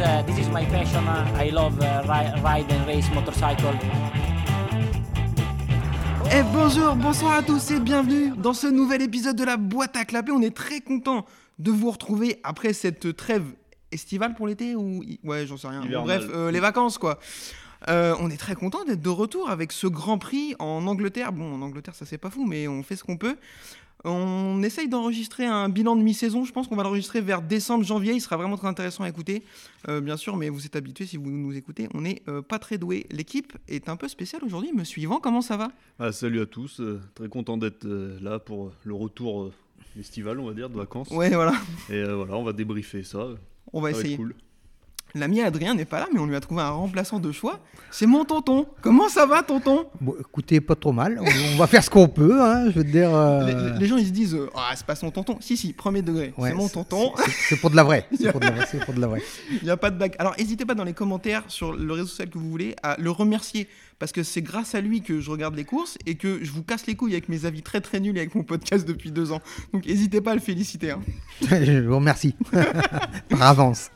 uh, this is my passion. Uh, I love uh, ri- ride and race motorcycle. Eh bonjour, bonsoir à tous et bienvenue dans ce nouvel épisode de la boîte à clapper. On est très content de vous retrouver après cette trêve estivale pour l'été ou ouais j'en sais rien. Hivernale. Bref, euh, les vacances quoi. Euh, on est très content d'être de retour avec ce Grand Prix en Angleterre. Bon, en Angleterre ça c'est pas fou, mais on fait ce qu'on peut. On essaye d'enregistrer un bilan de mi-saison. Je pense qu'on va l'enregistrer vers décembre, janvier. Il sera vraiment très intéressant à écouter, euh, bien sûr. Mais vous êtes habitués si vous nous écoutez. On n'est euh, pas très doué. L'équipe est un peu spéciale aujourd'hui. Me suivant, comment ça va? Ah, salut à tous, euh, très content d'être là pour le retour estival, on va dire, de vacances. Ouais, voilà. Et voilà, on va débriefer ça. On va ça essayer. cool. L'ami Adrien n'est pas là, mais on lui a trouvé un remplaçant de choix. C'est mon tonton. Comment ça va, tonton? Bon, écoutez, pas trop mal. On, on va faire ce qu'on peut, hein, je veux dire. euh, les, les gens, ils se disent euh, Ah, c'est pas son tonton. Si, si, premier degré. ouais, c'est mon tonton. c'est- pour de la vraie. C'est pour de la vraie. c'est pour de la vraie. Il n'y a pas de bague. Alors, n'hésitez pas dans les commentaires sur le réseau social que vous voulez à le remercier. Parce que c'est grâce à lui que je regarde les courses et que je vous casse les couilles avec mes avis très très nuls et avec mon podcast depuis deux ans. Donc, n'hésitez pas à le féliciter. hein. Je vous remercie. Par avance.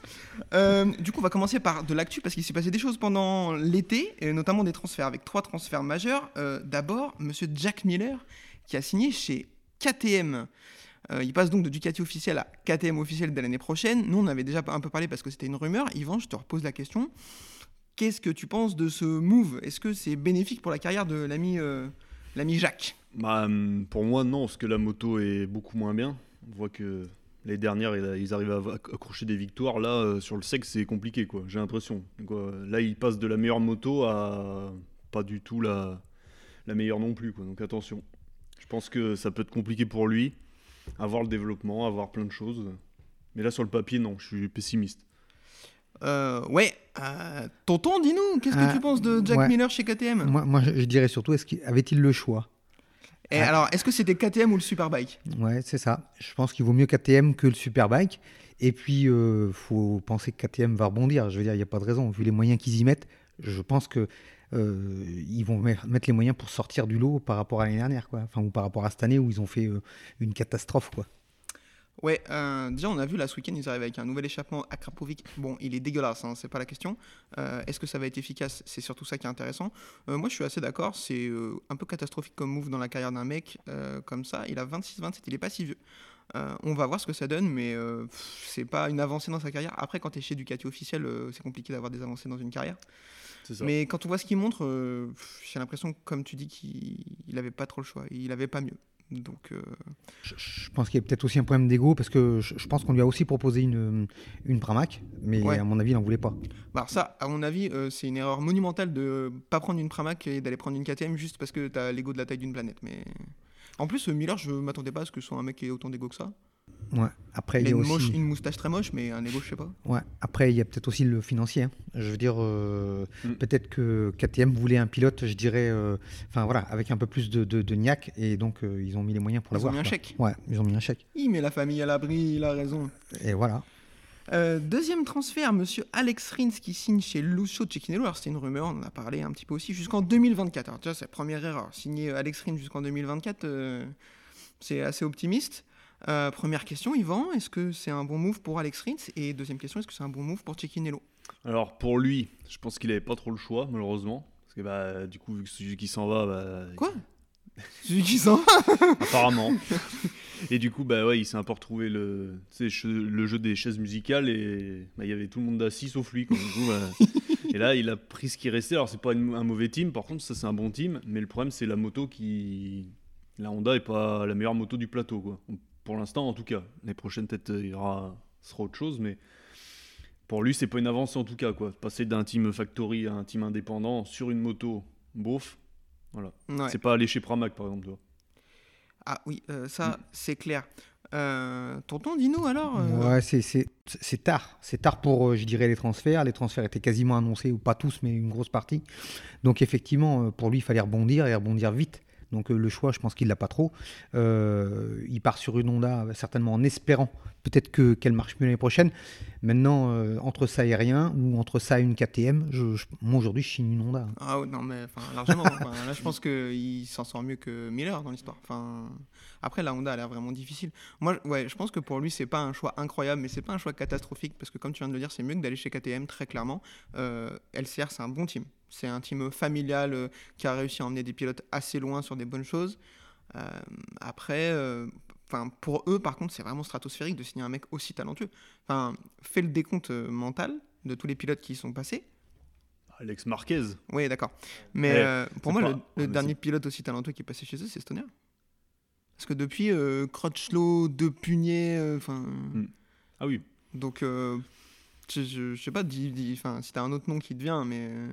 Euh, du coup, on va commencer par de l'actu parce qu'il s'est passé des choses pendant l'été, notamment des transferts avec trois transferts majeurs. Euh, D'abord, Monsieur Jack Miller qui a signé chez KTM. Euh, il passe donc de Ducati officiel à KTM officiel dès l'année prochaine. Nous, on avait déjà un peu parlé parce que c'était une rumeur. Yvan, je te repose la question. Qu'est-ce que tu penses de ce move? Est-ce que c'est bénéfique pour la carrière de l'ami l'ami Jacques? Bah, hum, pour moi, non, parce que la moto est beaucoup moins bien. On voit que les dernières, ils arrivent à acc- accrocher des victoires. Là, euh, sur le sec, c'est compliqué, quoi. J'ai l'impression. Euh, Là, ils passent de la meilleure moto à pas du tout la, la meilleure non plus, quoi. Donc attention. Je pense que ça peut être compliqué pour lui, avoir le développement, avoir plein de choses. Mais là, sur le papier, non, je suis pessimiste. Euh, Ouais. euh, tonton, dis-nous, qu'est-ce que tu penses de Jack ouais. Miller chez KTM Moi, moi, je, je dirais surtout, est-ce qu'il avait-il le choix? Et Ah. alors, est-ce que c'était KTM ou le Superbike? Ouais, c'est ça. Je pense qu'il vaut mieux KTM que le Superbike. Et puis, il faut penser que KTM va rebondir. Je veux dire, il n'y a pas de raison. Vu les moyens qu'ils y mettent, je pense que euh, ils vont me- mettre les moyens pour sortir du lot par rapport à l'année dernière, quoi. Enfin, ou par rapport à cette année où ils ont fait euh, une catastrophe, quoi. Ouais, euh, déjà on a vu là ce week-end, ils arrivent avec un nouvel échappement à Krapovic. Bon, il est dégueulasse, hein, c'est pas la question. Euh, Est-ce que ça va être efficace? C'est surtout ça qui est intéressant. Euh, moi je suis assez d'accord, c'est un peu catastrophique comme move dans la carrière d'un mec comme ça. Il a 26-27, il est pas si vieux. On va voir ce que ça donne, mais c'est pas une avancée dans sa carrière. Après, quand tu es chez Ducati officiel, c'est compliqué d'avoir des avancées dans une carrière. Ça. Mais quand on voit ce qu'il montre, j'ai l'impression, comme tu dis, qu'il il avait pas trop le choix. Il avait pas mieux. Donc, euh, Je, je pense qu'il y a peut-être aussi un problème d'ego parce que je, je pense qu'on lui a aussi proposé une, une Pramac, mais Ouais. à mon avis, il n'en voulait pas. Bah alors ça, à mon avis, euh, c'est une erreur monumentale de pas prendre une Pramac et d'aller prendre une KTM juste parce que t'as l'ego de la taille d'une planète. Mais en plus, euh, Miller, je m'attendais pas à ce que ce soit un mec qui ait autant d'ego que ça. Ouais. Après, Il a y a une, aussi. moche- une moustache très moche, mais un ego, je sais pas. Ouais. Après, il y a peut-être aussi le financier. hein. Je veux dire, euh, Mm. peut-être que KTM voulait un pilote, je dirais, euh, enfin voilà, avec un peu plus de, de, de niaque, et donc euh, ils ont mis les moyens pour Ils ont l'avoir. mis un quoi. chèque. Ouais, ils ont mis un chèque. Il met la famille à l'abri, il a raison. Et voilà. Euh, deuxième transfert, monsieur Alex Rins qui signe chez Lucio Cecchinello. Alors, c'était une rumeur, on en a parlé un petit peu aussi, jusqu'en 2024. Alors, tu vois, c'est la première erreur. Signer Alex Rins jusqu'en 2024, euh, c'est assez optimiste. Euh, première question, Yvan, est-ce que c'est un bon move pour Alex Rins? Et deuxième question, est-ce que c'est un bon move pour Cecchinello Alors pour lui, je pense qu'il avait pas trop le choix malheureusement. Parce que bah, du coup, vu que Suzuki s'en va, bah, Quoi? Celui qui s'en va? Apparemment. et du coup, bah ouais, il s'est un peu retrouvé le, le jeu des chaises musicales et bah, il y avait tout le monde assis sauf lui. quoi. Du coup, bah, et là, il a pris ce qui restait. Alors c'est pas une- un mauvais team, par contre, ça c'est un bon team. Mais le problème, c'est la moto qui, la Honda est pas la meilleure moto du plateau, quoi. Pour l'instant, en tout cas. Les prochaines, peut-être, euh, il y aura, ce sera autre chose, mais. Pour lui, c'est pas une avancée en tout cas. Quoi. Passer d'un team factory à un team indépendant sur une moto, beauf, voilà. Ouais. C'est pas aller chez Pramac par exemple. Ah oui, euh, ça, c'est clair. Euh, tonton, dis-nous alors. euh, Ouais, c'est- c'est c'est tard. C'est tard pour, euh, je dirais, les transferts. Les transferts étaient quasiment annoncés, ou pas tous, mais une grosse partie. Donc effectivement, pour lui, il fallait rebondir et rebondir vite. Donc euh, le choix, je pense qu'il l'a pas trop. Euh, il part sur une Honda certainement en espérant peut-être que qu'elle marche mieux l'année prochaine. Maintenant, euh, entre ça et rien ou entre ça et une KTM, moi aujourd'hui, je signe une Honda. Ah non, mais largement. Enfin, là, je pense qu'il s'en sort mieux que Miller dans l'histoire. Après, la Honda a l'air vraiment difficile. Moi, ouais, je pense que pour lui, c'est pas un choix incroyable, mais c'est pas un choix catastrophique parce que, comme tu viens de le dire, c'est mieux que d'aller chez KTM, très clairement. Euh, LCR, c'est un bon team. C'est un team familial euh, qui a réussi à emmener des pilotes assez loin sur des bonnes choses. Euh, après, enfin, pour eux, par contre, c'est vraiment stratosphérique de signer un mec aussi talentueux. Enfin, fais le décompte euh, mental de tous les pilotes qui y sont passés. Alex Marquez. Oui, d'accord. Mais euh, pour moi, pas- le, dernier pilote aussi talentueux qui est passé chez eux, c'est Stoner. Parce que depuis, euh, Crutchlow, De Punier, euh, enfin. Ah oui. donc, je, je- je sais pas, dis, dis- 'fin, si t'as un autre nom qui te vient, mais. euh,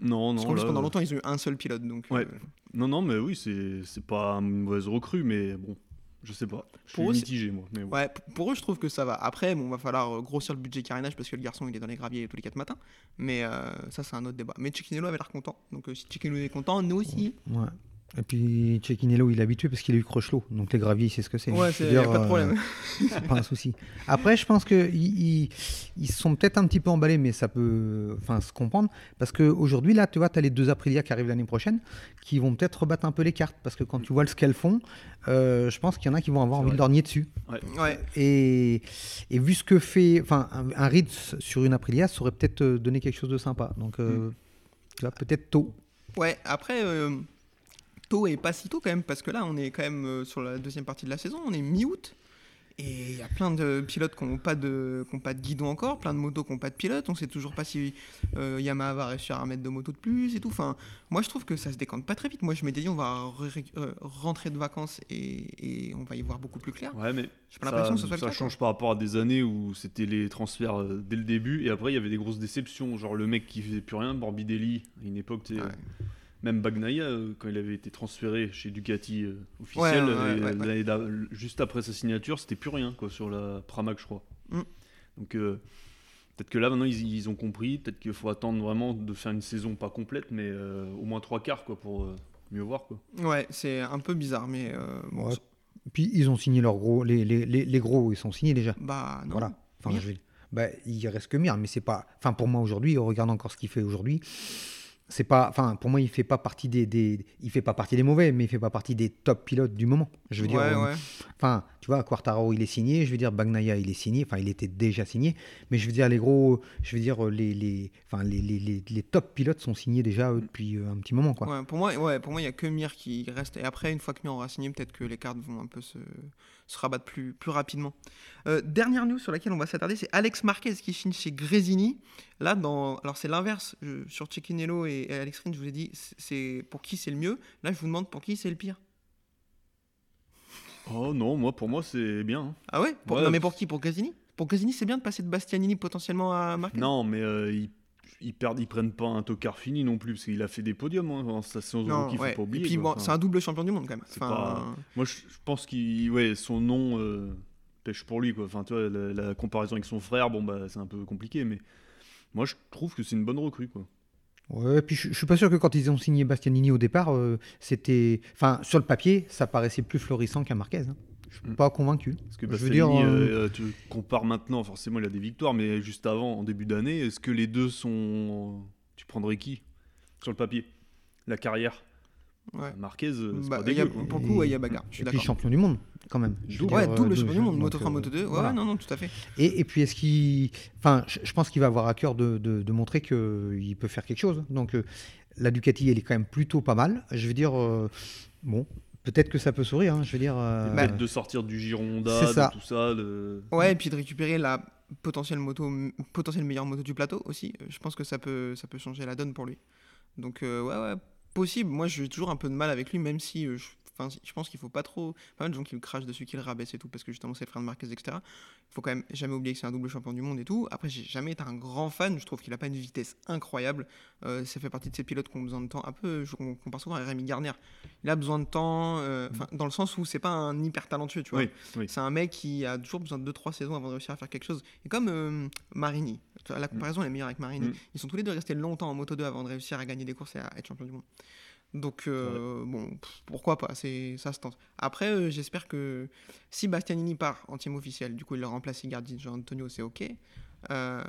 Non, parce non. qu'en plus, pendant longtemps, ils ont eu un seul pilote. Donc, Ouais. Non, non, mais oui, c'est c'est pas une mauvaise recrue, mais bon, je sais pas. Je suis Pour eux, c'est- mitigé, moi. Mais ouais, pour eux, je trouve que ça va. Après, bon, va falloir euh, grossir le budget carénage parce que le garçon, il est dans les graviers tous les 4 matins. Mais euh, ça, c'est un autre débat. Mais Ciccinello avait l'air content. Donc, euh, si Ciccinello est content, nous aussi. Ouais. Et puis Cecchinello, il est habitué parce qu'il a eu Crochelot. Donc les graviers, sait ce que c'est. Ouais, c'est pas de euh, problème. c'est pas un souci. Après, je pense qu'ils ils, ils sont peut-être un petit peu emballés, mais ça peut enfin, se comprendre. Parce qu'aujourd'hui, là, tu vois, tu as les deux Aprilia qui arrivent l'année prochaine, qui vont peut-être rebattre un peu les cartes. Parce que quand tu vois ce qu'elles font, euh, je pense qu'il y en a qui vont avoir C'est envie vrai. de lorgner dessus. Ouais. Et, et vu ce que fait. Enfin, un, un Ritz sur une Aprilia, ça aurait peut-être euh, donné quelque chose de sympa. Donc, euh, tu vois, peut-être tôt. Ouais, après, euh, tôt et pas si tôt quand même, parce que là, on est quand même euh, sur la deuxième partie de la saison, on est mi-août, et il y a plein de pilotes qui n'ont pas, de- qui ont pas de guidon encore, plein de motos qui n'ont pas de pilote, on sait toujours pas si euh, Yamaha va réussir à mettre de motos de plus et tout. Enfin, moi, je trouve que ça se décante pas très vite. Moi, je m'étais dit, on va euh, rentrer de vacances et, et on va y voir beaucoup plus clair. Ouais, mais pas l'impression que ça change par rapport à des années où c'était les transferts dès le début et après il y avait des grosses déceptions. Genre le mec qui faisait plus rien, Morbidelli, à une époque, tu sais, Ouais. Même Bagnaia, euh, quand il avait été transféré chez Ducati euh, officiel, Ouais, ouais, ouais, euh, juste après sa signature, c'était plus rien quoi, sur la Pramac, je quoi. Mm. Donc euh, peut-être que là maintenant ils, ils ont compris, peut-être qu'il faut attendre vraiment de faire une saison pas complète, mais euh, au moins trois quarts quoi, pour euh, mieux voir. Quoi. Ouais, c'est un peu bizarre, mais euh, bon, Ouais. Puis ils ont signé leurs gros. Les, les, les, les gros, ils sont signés déjà. bah non. Voilà. Enfin, je vais- bah, il reste que Mir, mais c'est pas. Enfin, pour moi aujourd'hui, on regarde encore ce qu'il fait aujourd'hui. C'est pas. Enfin, pour moi, il fait pas partie des, des. Il fait pas partie des mauvais, mais il fait pas partie des top pilotes du moment. Je veux dire. ouais, euh, ouais. Enfin, tu vois, Quartaro, il est signé. Je veux dire, Bagnaia, il est signé. Enfin, il était déjà signé. Mais je veux dire, les gros. Je veux dire, les, les, enfin, les, les, les, les top pilotes sont signés déjà eux, depuis euh, un petit moment, quoi. Ouais, pour moi, ouais, pour moi, il y a que Mir qui reste. Et après, une fois que Mir aura signé, peut-être que les cartes vont un peu se, se rabattre plus, plus rapidement. Euh, dernière news sur laquelle on va s'attarder, c'est Alex Marquez qui signe chez Grésini. Là, dans, alors c'est l'inverse. Sur Cecchiniello et, et Alex Rins, je vous ai dit, c'est- pour qui c'est le mieux. Là, je vous demande pour qui c'est le pire. Oh non, moi pour moi c'est bien. hein. Ah ouais, Pour- Ouais. Non, mais pour qui? Pour Grésini? Pour Grésini, c'est bien de passer de Bastianini potentiellement à Marquez? Non, mais euh, ils, ils perdent, ils prennent pas un tocard fini non plus, parce qu'il a fait des podiums hein, en station Non, rookie, faut ouais. pas oublier. Et puis, quoi. bon, Enfin, c'est un double champion du monde quand même. C'est Enfin, pas- Moi, je, je pense qu'il, ouais, son nom euh, pêche pour lui, quoi. Enfin, tu vois, la, la comparaison avec son frère, bon bah, c'est un peu compliqué, mais moi, je trouve que c'est une bonne recrue, quoi. Ouais, puis je, je suis pas sûr que quand ils ont signé Bastianini au départ, euh, c'était. Enfin, sur le papier, ça paraissait plus florissant qu'un Marquez. hein. Je suis Mm. pas convaincu. Parce que Je veux dire, euh, tu compares maintenant, forcément, il a des victoires, mais juste avant, en début d'année, est-ce que les deux sont, tu prendrais qui sur le papier? La carrière, ouais. Marquez, euh, c'est Bah, pas a- pour le coup, ouais, il y a bagarre. Je suis Et puis champion du monde, quand même. Je. Ouais, dire, double euh, champion du monde, Moto 3, euh, Moto 2. Ouais, voilà. non, non, tout à fait. Et, et puis, est-ce qu'il. Enfin, je, je pense qu'il va avoir à cœur de, de- de montrer qu'il peut faire quelque chose. Donc, euh, la Ducati, elle est quand même plutôt pas mal. Je veux dire, euh, bon, peut-être que ça peut sourire. hein, je veux dire. euh, Peut-être de sortir du Gironda, C'est ça. de tout ça. de- Ouais, et puis de récupérer la potentielle moto, potentielle meilleure moto du plateau aussi. Euh, Je pense que ça peut, ça peut changer la donne pour lui. Donc euh, ouais, ouais, possible. Moi, j'ai toujours un peu de mal avec lui, même si euh, je, enfin, je pense qu'il faut pas trop, pas mal de gens qui le crachent dessus, qui le rabaissent et tout, parce que justement c'est le frère de Marquez, etc. Il faut quand même jamais oublier que c'est un double champion du monde et tout. Après, j'ai jamais été un grand fan. Je trouve qu'il a pas une vitesse incroyable. Euh, ça fait partie de ces pilotes qui ont besoin de temps. Un peu, je compare souvent à Rémi Garner. Il a besoin de temps, euh, dans le sens où c'est pas un hyper talentueux, tu vois. Oui, oui. C'est un mec qui a toujours besoin de 2-3 saisons avant de réussir à faire quelque chose. Et comme euh, Marini, la comparaison elle est meilleure avec Marini. Mm. Ils sont tous les deux restés longtemps en Moto 2 avant de réussir à gagner des courses et à être champion du monde. Donc, euh, bon, pff, pourquoi pas, c'est, ça se tente. Après, euh, j'espère que si Bastianini part en team officiel, du coup, il le remplace Icardi, Jean Antonio, c'est ok. Euh,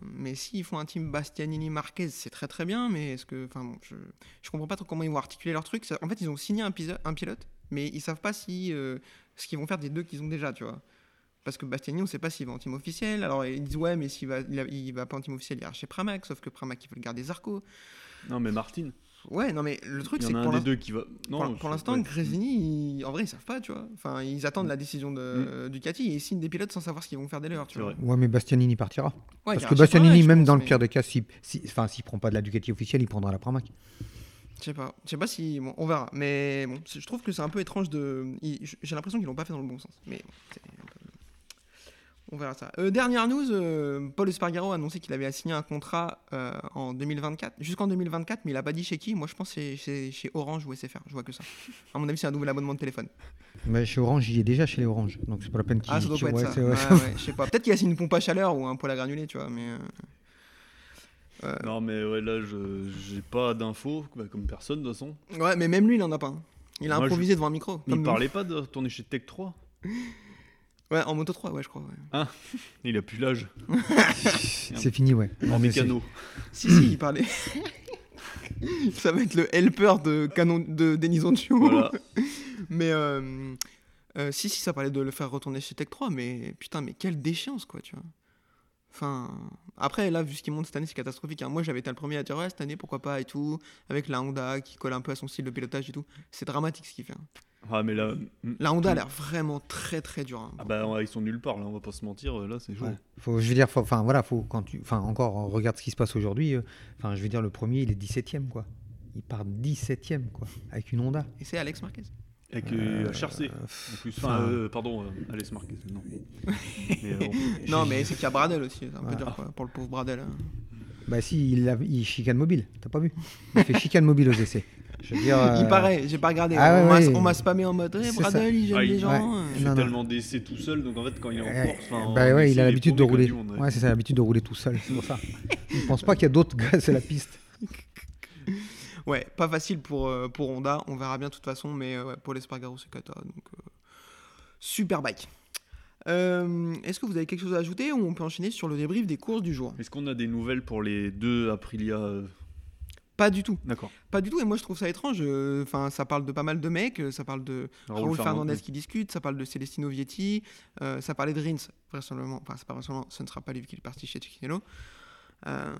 mais s'ils font un team Bastianini-Marquez, c'est très très bien, mais est-ce que. Enfin, bon, je, je comprends pas trop comment ils vont articuler leur truc. En fait, ils ont signé un, piso- un pilote, mais ils savent pas si. ce qu'ils vont faire des deux qu'ils ont déjà, tu vois. Parce que Bastianini, on sait pas s'il va en team officiel. Alors, ils disent, ouais, mais s'il va, il, il va pas en team officiel, il ira chez Pramac, sauf que Pramac, ils veulent garder Zarco. Non, mais Martin, Ouais, non, mais le truc, il y c'est en que a pour un des l'instant. deux qui va. Non, Pour, je- pour l'instant, ouais. Grésini, ils- en vrai, ils savent pas, tu vois. Enfin, ils attendent la décision de Ducati et ils signent des pilotes sans savoir ce qu'ils vont faire dès l'heure, tu vois. Ouais, mais Bastianini partira. Ouais, Parce que Bastianini, même pense, dans le mais- pire des cas, s'il si, enfin, s'il prend pas de la Ducati officielle, il prendra la Pramac. Je sais pas. Je sais pas si. Bon, on verra. Mais bon, je trouve que c'est un peu étrange de. J'ai l'impression qu'ils l'ont pas fait dans le bon sens. Mais bon, c'est un peu- On verra ça. Euh, dernière news, euh, Paul Espargaro a annoncé qu'il avait signé un contrat euh, en 2024, jusqu'en 2024, mais il a pas dit chez qui. Moi, je pense que c'est chez, chez Orange ou SFR. Je vois que ça. À mon avis, c'est un nouvel abonnement de téléphone. Mais chez Orange, il est déjà chez les Orange. Donc c'est pas la peine qu'il. Ah, ça doit qu'il- pas être ouais, ça. c'est- ouais, Ouais, ça- ouais, je sais pas. Peut-être qu'il a signé une pompe à chaleur ou un poêle à granulés, tu vois. Mais euh, Non, mais ouais, là, je j'ai pas d'infos, bah, comme personne de toute façon. ouais, mais même lui, il en a pas. un. Il a Moi, improvisé devant un micro. Il comme nous. parlait pas de retourner chez Tech 3 Ouais, en moto 3, ouais, je crois. ouais. Il a plus l'âge. C'est fini, ouais. En mécano. Si, si, il parlait. Ça va être le helper de Canon de Denis Ontiou. Voilà. Mais euh, euh, si, si, ça parlait de le faire retourner chez Tech 3, mais putain, mais quelle déchéance, quoi, tu vois. Enfin, après, là, vu ce qui monte cette année, c'est catastrophique. hein. Moi, j'avais été le premier à dire, ouais, cette année, pourquoi pas, et tout, avec la Honda qui colle un peu à son style de pilotage et tout. C'est dramatique ce qu'il fait. hein. Ah, mais là. mm. La Honda a l'air vraiment très, très dure. hein. Ah, bah, ils sont nulle part, là, on va pas se mentir. Là, c'est chaud. Ouais. Faut, je veux dire, enfin voilà, faut quand tu, enfin encore, euh, regarde ce qui se passe aujourd'hui. euh, Enfin, je veux dire, le premier, il est 17ème, quoi. Il part 17ème, quoi, avec une Honda. Et c'est Alex Marquez. Avec euh, HRC. Euh, En plus, enfin, euh, pardon, euh, Alex Marquez. Non. mais, euh. Non, mais c'est qu'il y a Bradel aussi. C'est un peu dur, quoi, pour le pauvre Bradel. hein. Bah si, il, a- il chicane mobile, t'as pas vu? Il fait chicane mobile aux essais. Je veux dire. Il paraît, j'ai pas regardé. ah on ouais, m'a- ouais. spammé en mode hey, C'est Bradel, il gêne Ah, les gens. ouais. Il fait Non, non. tellement d'essais tout seul, donc en fait, quand il est en euh, course. bah ouais, il a l'habitude de rouler. monde, ouais. C'est ça, l'habitude de rouler tout seul, c'est pour ça. Il pense pas qu'il y a d'autres gars sur la piste. Ouais, pas facile pour, euh, pour Honda. On verra bien de toute façon, mais euh, ouais, pour l'Espargaro, c'est Kata. Donc, euh, super bike. Euh, Est-ce que vous avez quelque chose à ajouter ou on peut enchaîner sur le débrief des courses du jour? Est-ce qu'on a des nouvelles pour les deux Aprilia Pas du tout. D'accord. Pas du tout. Et moi, je trouve ça étrange. Enfin, ça parle de pas mal de mecs. Ça parle de Raoul, Fernandez qui discute. Ça parle de Celestino Vietti. euh, ça parlait de Rins. Vraisemblablement. Enfin, c'est pas vraisemblablement. Ce ne sera pas lui qui est parti chez Ticinello. Euh,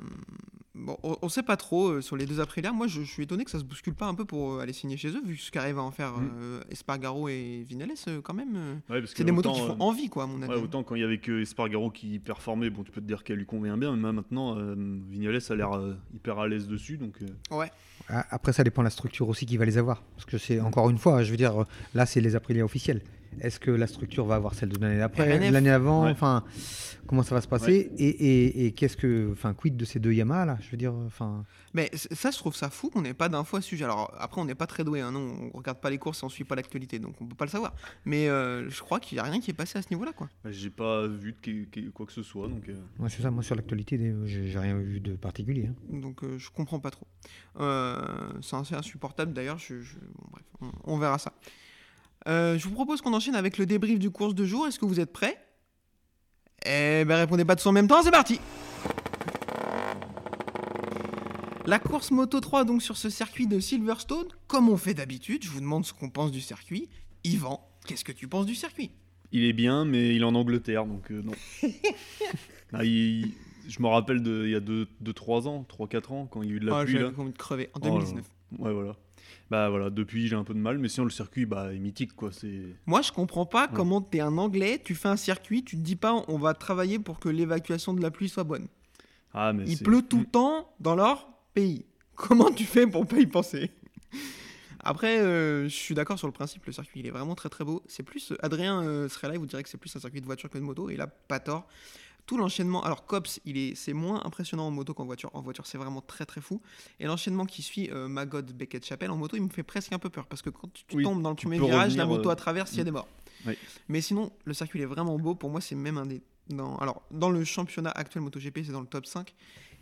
bon, on, on sait pas trop euh, sur les deux Aprilia. Moi, je, je suis étonné que ça se bouscule pas un peu pour euh, aller signer chez eux, vu ce qu'arrivent à en faire Mm. euh, Espargaro et Vinales, quand même. Ouais, c'est des motos qui font envie, quoi, à mon avis. Ouais, autant quand il y avait que Espargaro qui performait, bon, tu peux te dire qu'elle lui convient bien, mais maintenant, euh, Vignales a l'air euh, hyper à l'aise dessus, donc euh, Ah, Après, ça dépend de la structure aussi qui va les avoir. Parce que c'est encore une fois, je veux dire, là, c'est les Aprilia officiels. Est-ce que la structure va avoir celle de l'année d'après, l'année avant Ouais. Enfin, comment ça va se passer Et, et- et qu'est-ce que, enfin, quid de ces deux Yamaha là? Je veux dire, enfin, Mais ça, je trouve ça fou qu'on n'ait pas d'infos à ce sujet. Alors, après, on n'est pas très doué, hein, non, on regarde pas les courses et on suit pas l'actualité, donc on peut pas le savoir. Mais euh, je crois qu'il y a rien qui est passé à ce niveau-là, quoi. bah, j'ai pas vu de quoi que ce soit. Donc, euh, moi, ça. Moi, sur l'actualité, j'ai rien vu de particulier. hein. Donc euh, je comprends pas trop. Euh, c'est assez insupportable d'ailleurs. Je, je- bon, bref, on, on verra ça. Euh, je vous propose qu'on enchaîne avec le débrief du course de jour. Est-ce que vous êtes prêts? Eh ben répondez pas tous en même temps. C'est parti. La course Moto 3 donc sur ce circuit de Silverstone, comme on fait d'habitude, je vous demande ce qu'on pense du circuit. Yvan, qu'est-ce que tu penses du circuit? Il est bien, mais il est en Angleterre, donc euh, non. Ah, il- je me rappelle de, il y a 2-3 ans, 3-4 ans, quand il y a eu de la Ah, pluie. J'ai Là. envie de crever en Oh là là. 2019. Ouais, voilà. Bah voilà, depuis j'ai un peu de mal, mais sinon le circuit bah, est mythique quoi. C'est Moi, je comprends pas Ouais. comment t'es un Anglais, tu fais un circuit, tu te dis pas on va travailler pour que l'évacuation de la pluie soit bonne. ah mais Il pleut tout le temps dans leur pays. Comment tu fais pour pas y penser? Après, euh, je suis d'accord sur le principe, le circuit il est vraiment très très beau. C'est plus, Adrien euh, serait là, il vous dirait que c'est plus un circuit de voiture que de moto, et là, pas tort. Tout l'enchaînement, alors Cops, il est, c'est moins impressionnant en moto qu'en voiture. En voiture, c'est vraiment très très fou. Et l'enchaînement qui suit euh, Magod, Beckett, Chapelle en moto, il me fait presque un peu peur parce que quand tu, tu Oui, tombes dans le premier virage, la moto euh, à travers, il y a des morts. Oui. Mais sinon, le circuit il est vraiment beau. Pour moi, c'est même un des. Dans, alors, dans le championnat actuel MotoGP, c'est dans le top 5.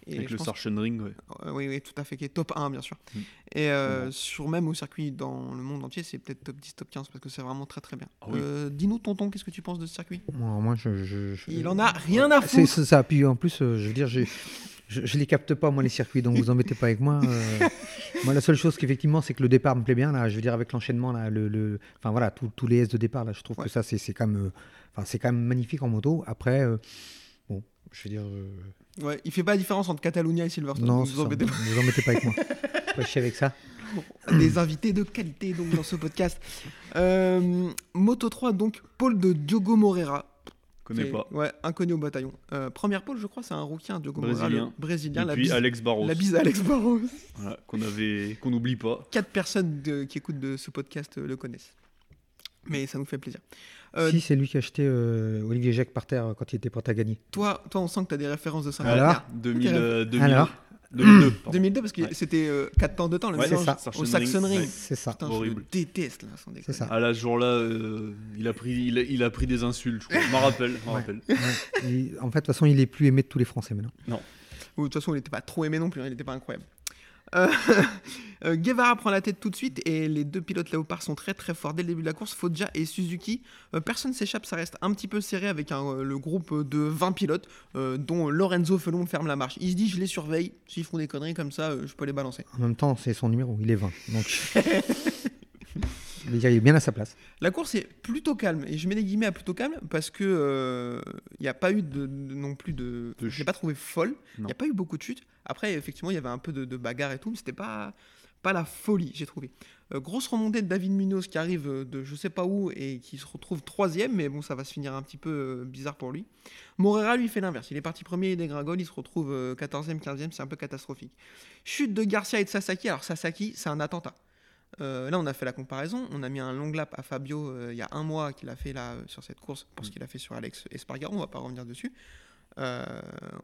Et Avec le ouais. euh, oui, oui, tout à fait, qui est top 1, bien sûr. Mm. Et euh, sur même au circuit dans le monde entier, c'est peut-être top 10, top 15, parce que c'est vraiment très très bien. Ah oui. Euh, Dis-nous, tonton, qu'est-ce que tu penses de ce circuit? Moi, moi, je, je- je- Il en a rien à C'est foutre. c'est ça. Puis en plus, euh, je veux dire, j'ai- je, je les capte pas moi les circuits, donc vous embêtez pas avec moi. euh. moi, la seule chose qu'effectivement, c'est que le départ me plaît bien là. Je veux dire avec l'enchaînement là, le, le- enfin voilà, tous- tous les S de départ là, je trouve Ouais. que ça c'est c'est quand même, euh, enfin c'est quand même magnifique en moto. Après, euh, je veux dire, euh, Ouais, il fait pas la différence entre Catalunya et Silverstone. non, vous embêtez pas. vous embêtez pas avec moi. Pas chier avec ça. des invités de qualité donc dans ce podcast. Euh, Moto 3, donc pôle de Diogo Moreira. Connais pas. Ouais, inconnu au bataillon. Euh, première pôle, je crois, c'est un rookie, un Diogo Moreira, Brésilien. brésilien. Et La puis bise, Alex Barros, la bise à Alex Barros. voilà, qu'on avait, qu'on n'oublie pas. Quatre personnes de- qui écoutent de ce podcast le connaissent. Mais ça nous fait plaisir. Euh, Si c'est lui qui a acheté euh, Olivier Jacques par terre euh, quand il était prêt à gagner. toi, toi, on sent que tu as des références de saint Alors 2000, euh, 2000, Alors 2002. pardon. 2002, parce que Ouais. c'était 4 temps de temps, le Ouais, mélange c'est ça. au Saxon Ring. Ouais. C'est ça. Putain, je Horrible. le déteste là, sans déconner. Ça. Ah là, ce jour-là, euh, il, a pris, il, a, il a pris des insultes, je crois. Je m'en rappelle. je m'en Ouais. rappelle. Il- en fait, de toute façon, il est plus aimé de tous les Français maintenant. Ou de toute façon, il n'était pas trop aimé non plus, hein, il n'était pas incroyable. Euh, euh, Guevara prend la tête tout de suite et les deux pilotes Léopard sont très très forts dès le début de la course. Foggia et Suzuki. Euh, personne s'échappe, ça reste un petit peu serré avec un, le groupe de 20 pilotes, euh, dont Lorenzo Felon ferme la marche. Il se dit Je les surveille, s'ils font des conneries comme ça, euh, je peux les balancer. En même temps, c'est son numéro, il est 20. Donc, il est bien à sa place. La course est plutôt calme et je mets des guillemets à plutôt calme parce que euh, il n'y a pas eu de, de- non plus de. De Je l'ai pas trouvé folle. Il n'y a pas eu beaucoup de chutes. Après, effectivement, il y avait un peu de, de bagarre et tout, mais c'était pas pas la folie, j'ai trouvé. Euh, grosse remontée de David Munoz qui arrive de je sais pas où et qui se retrouve troisième, mais bon, ça va se finir un petit peu euh, bizarre pour lui. Morera lui fait l'inverse. Il est parti premier, il dégringole, il se retrouve euh, 14e, 15e, c'est un peu catastrophique. Chute de Garcia et de Sasaki. Alors Sasaki, c'est un attentat. Euh, là, on a fait la comparaison. On a mis un long lap à Fabio euh, il y a un mois qu'il a fait là euh, sur cette course pour ce qu'il a fait sur Alex Espargaro. On va pas revenir dessus. Euh,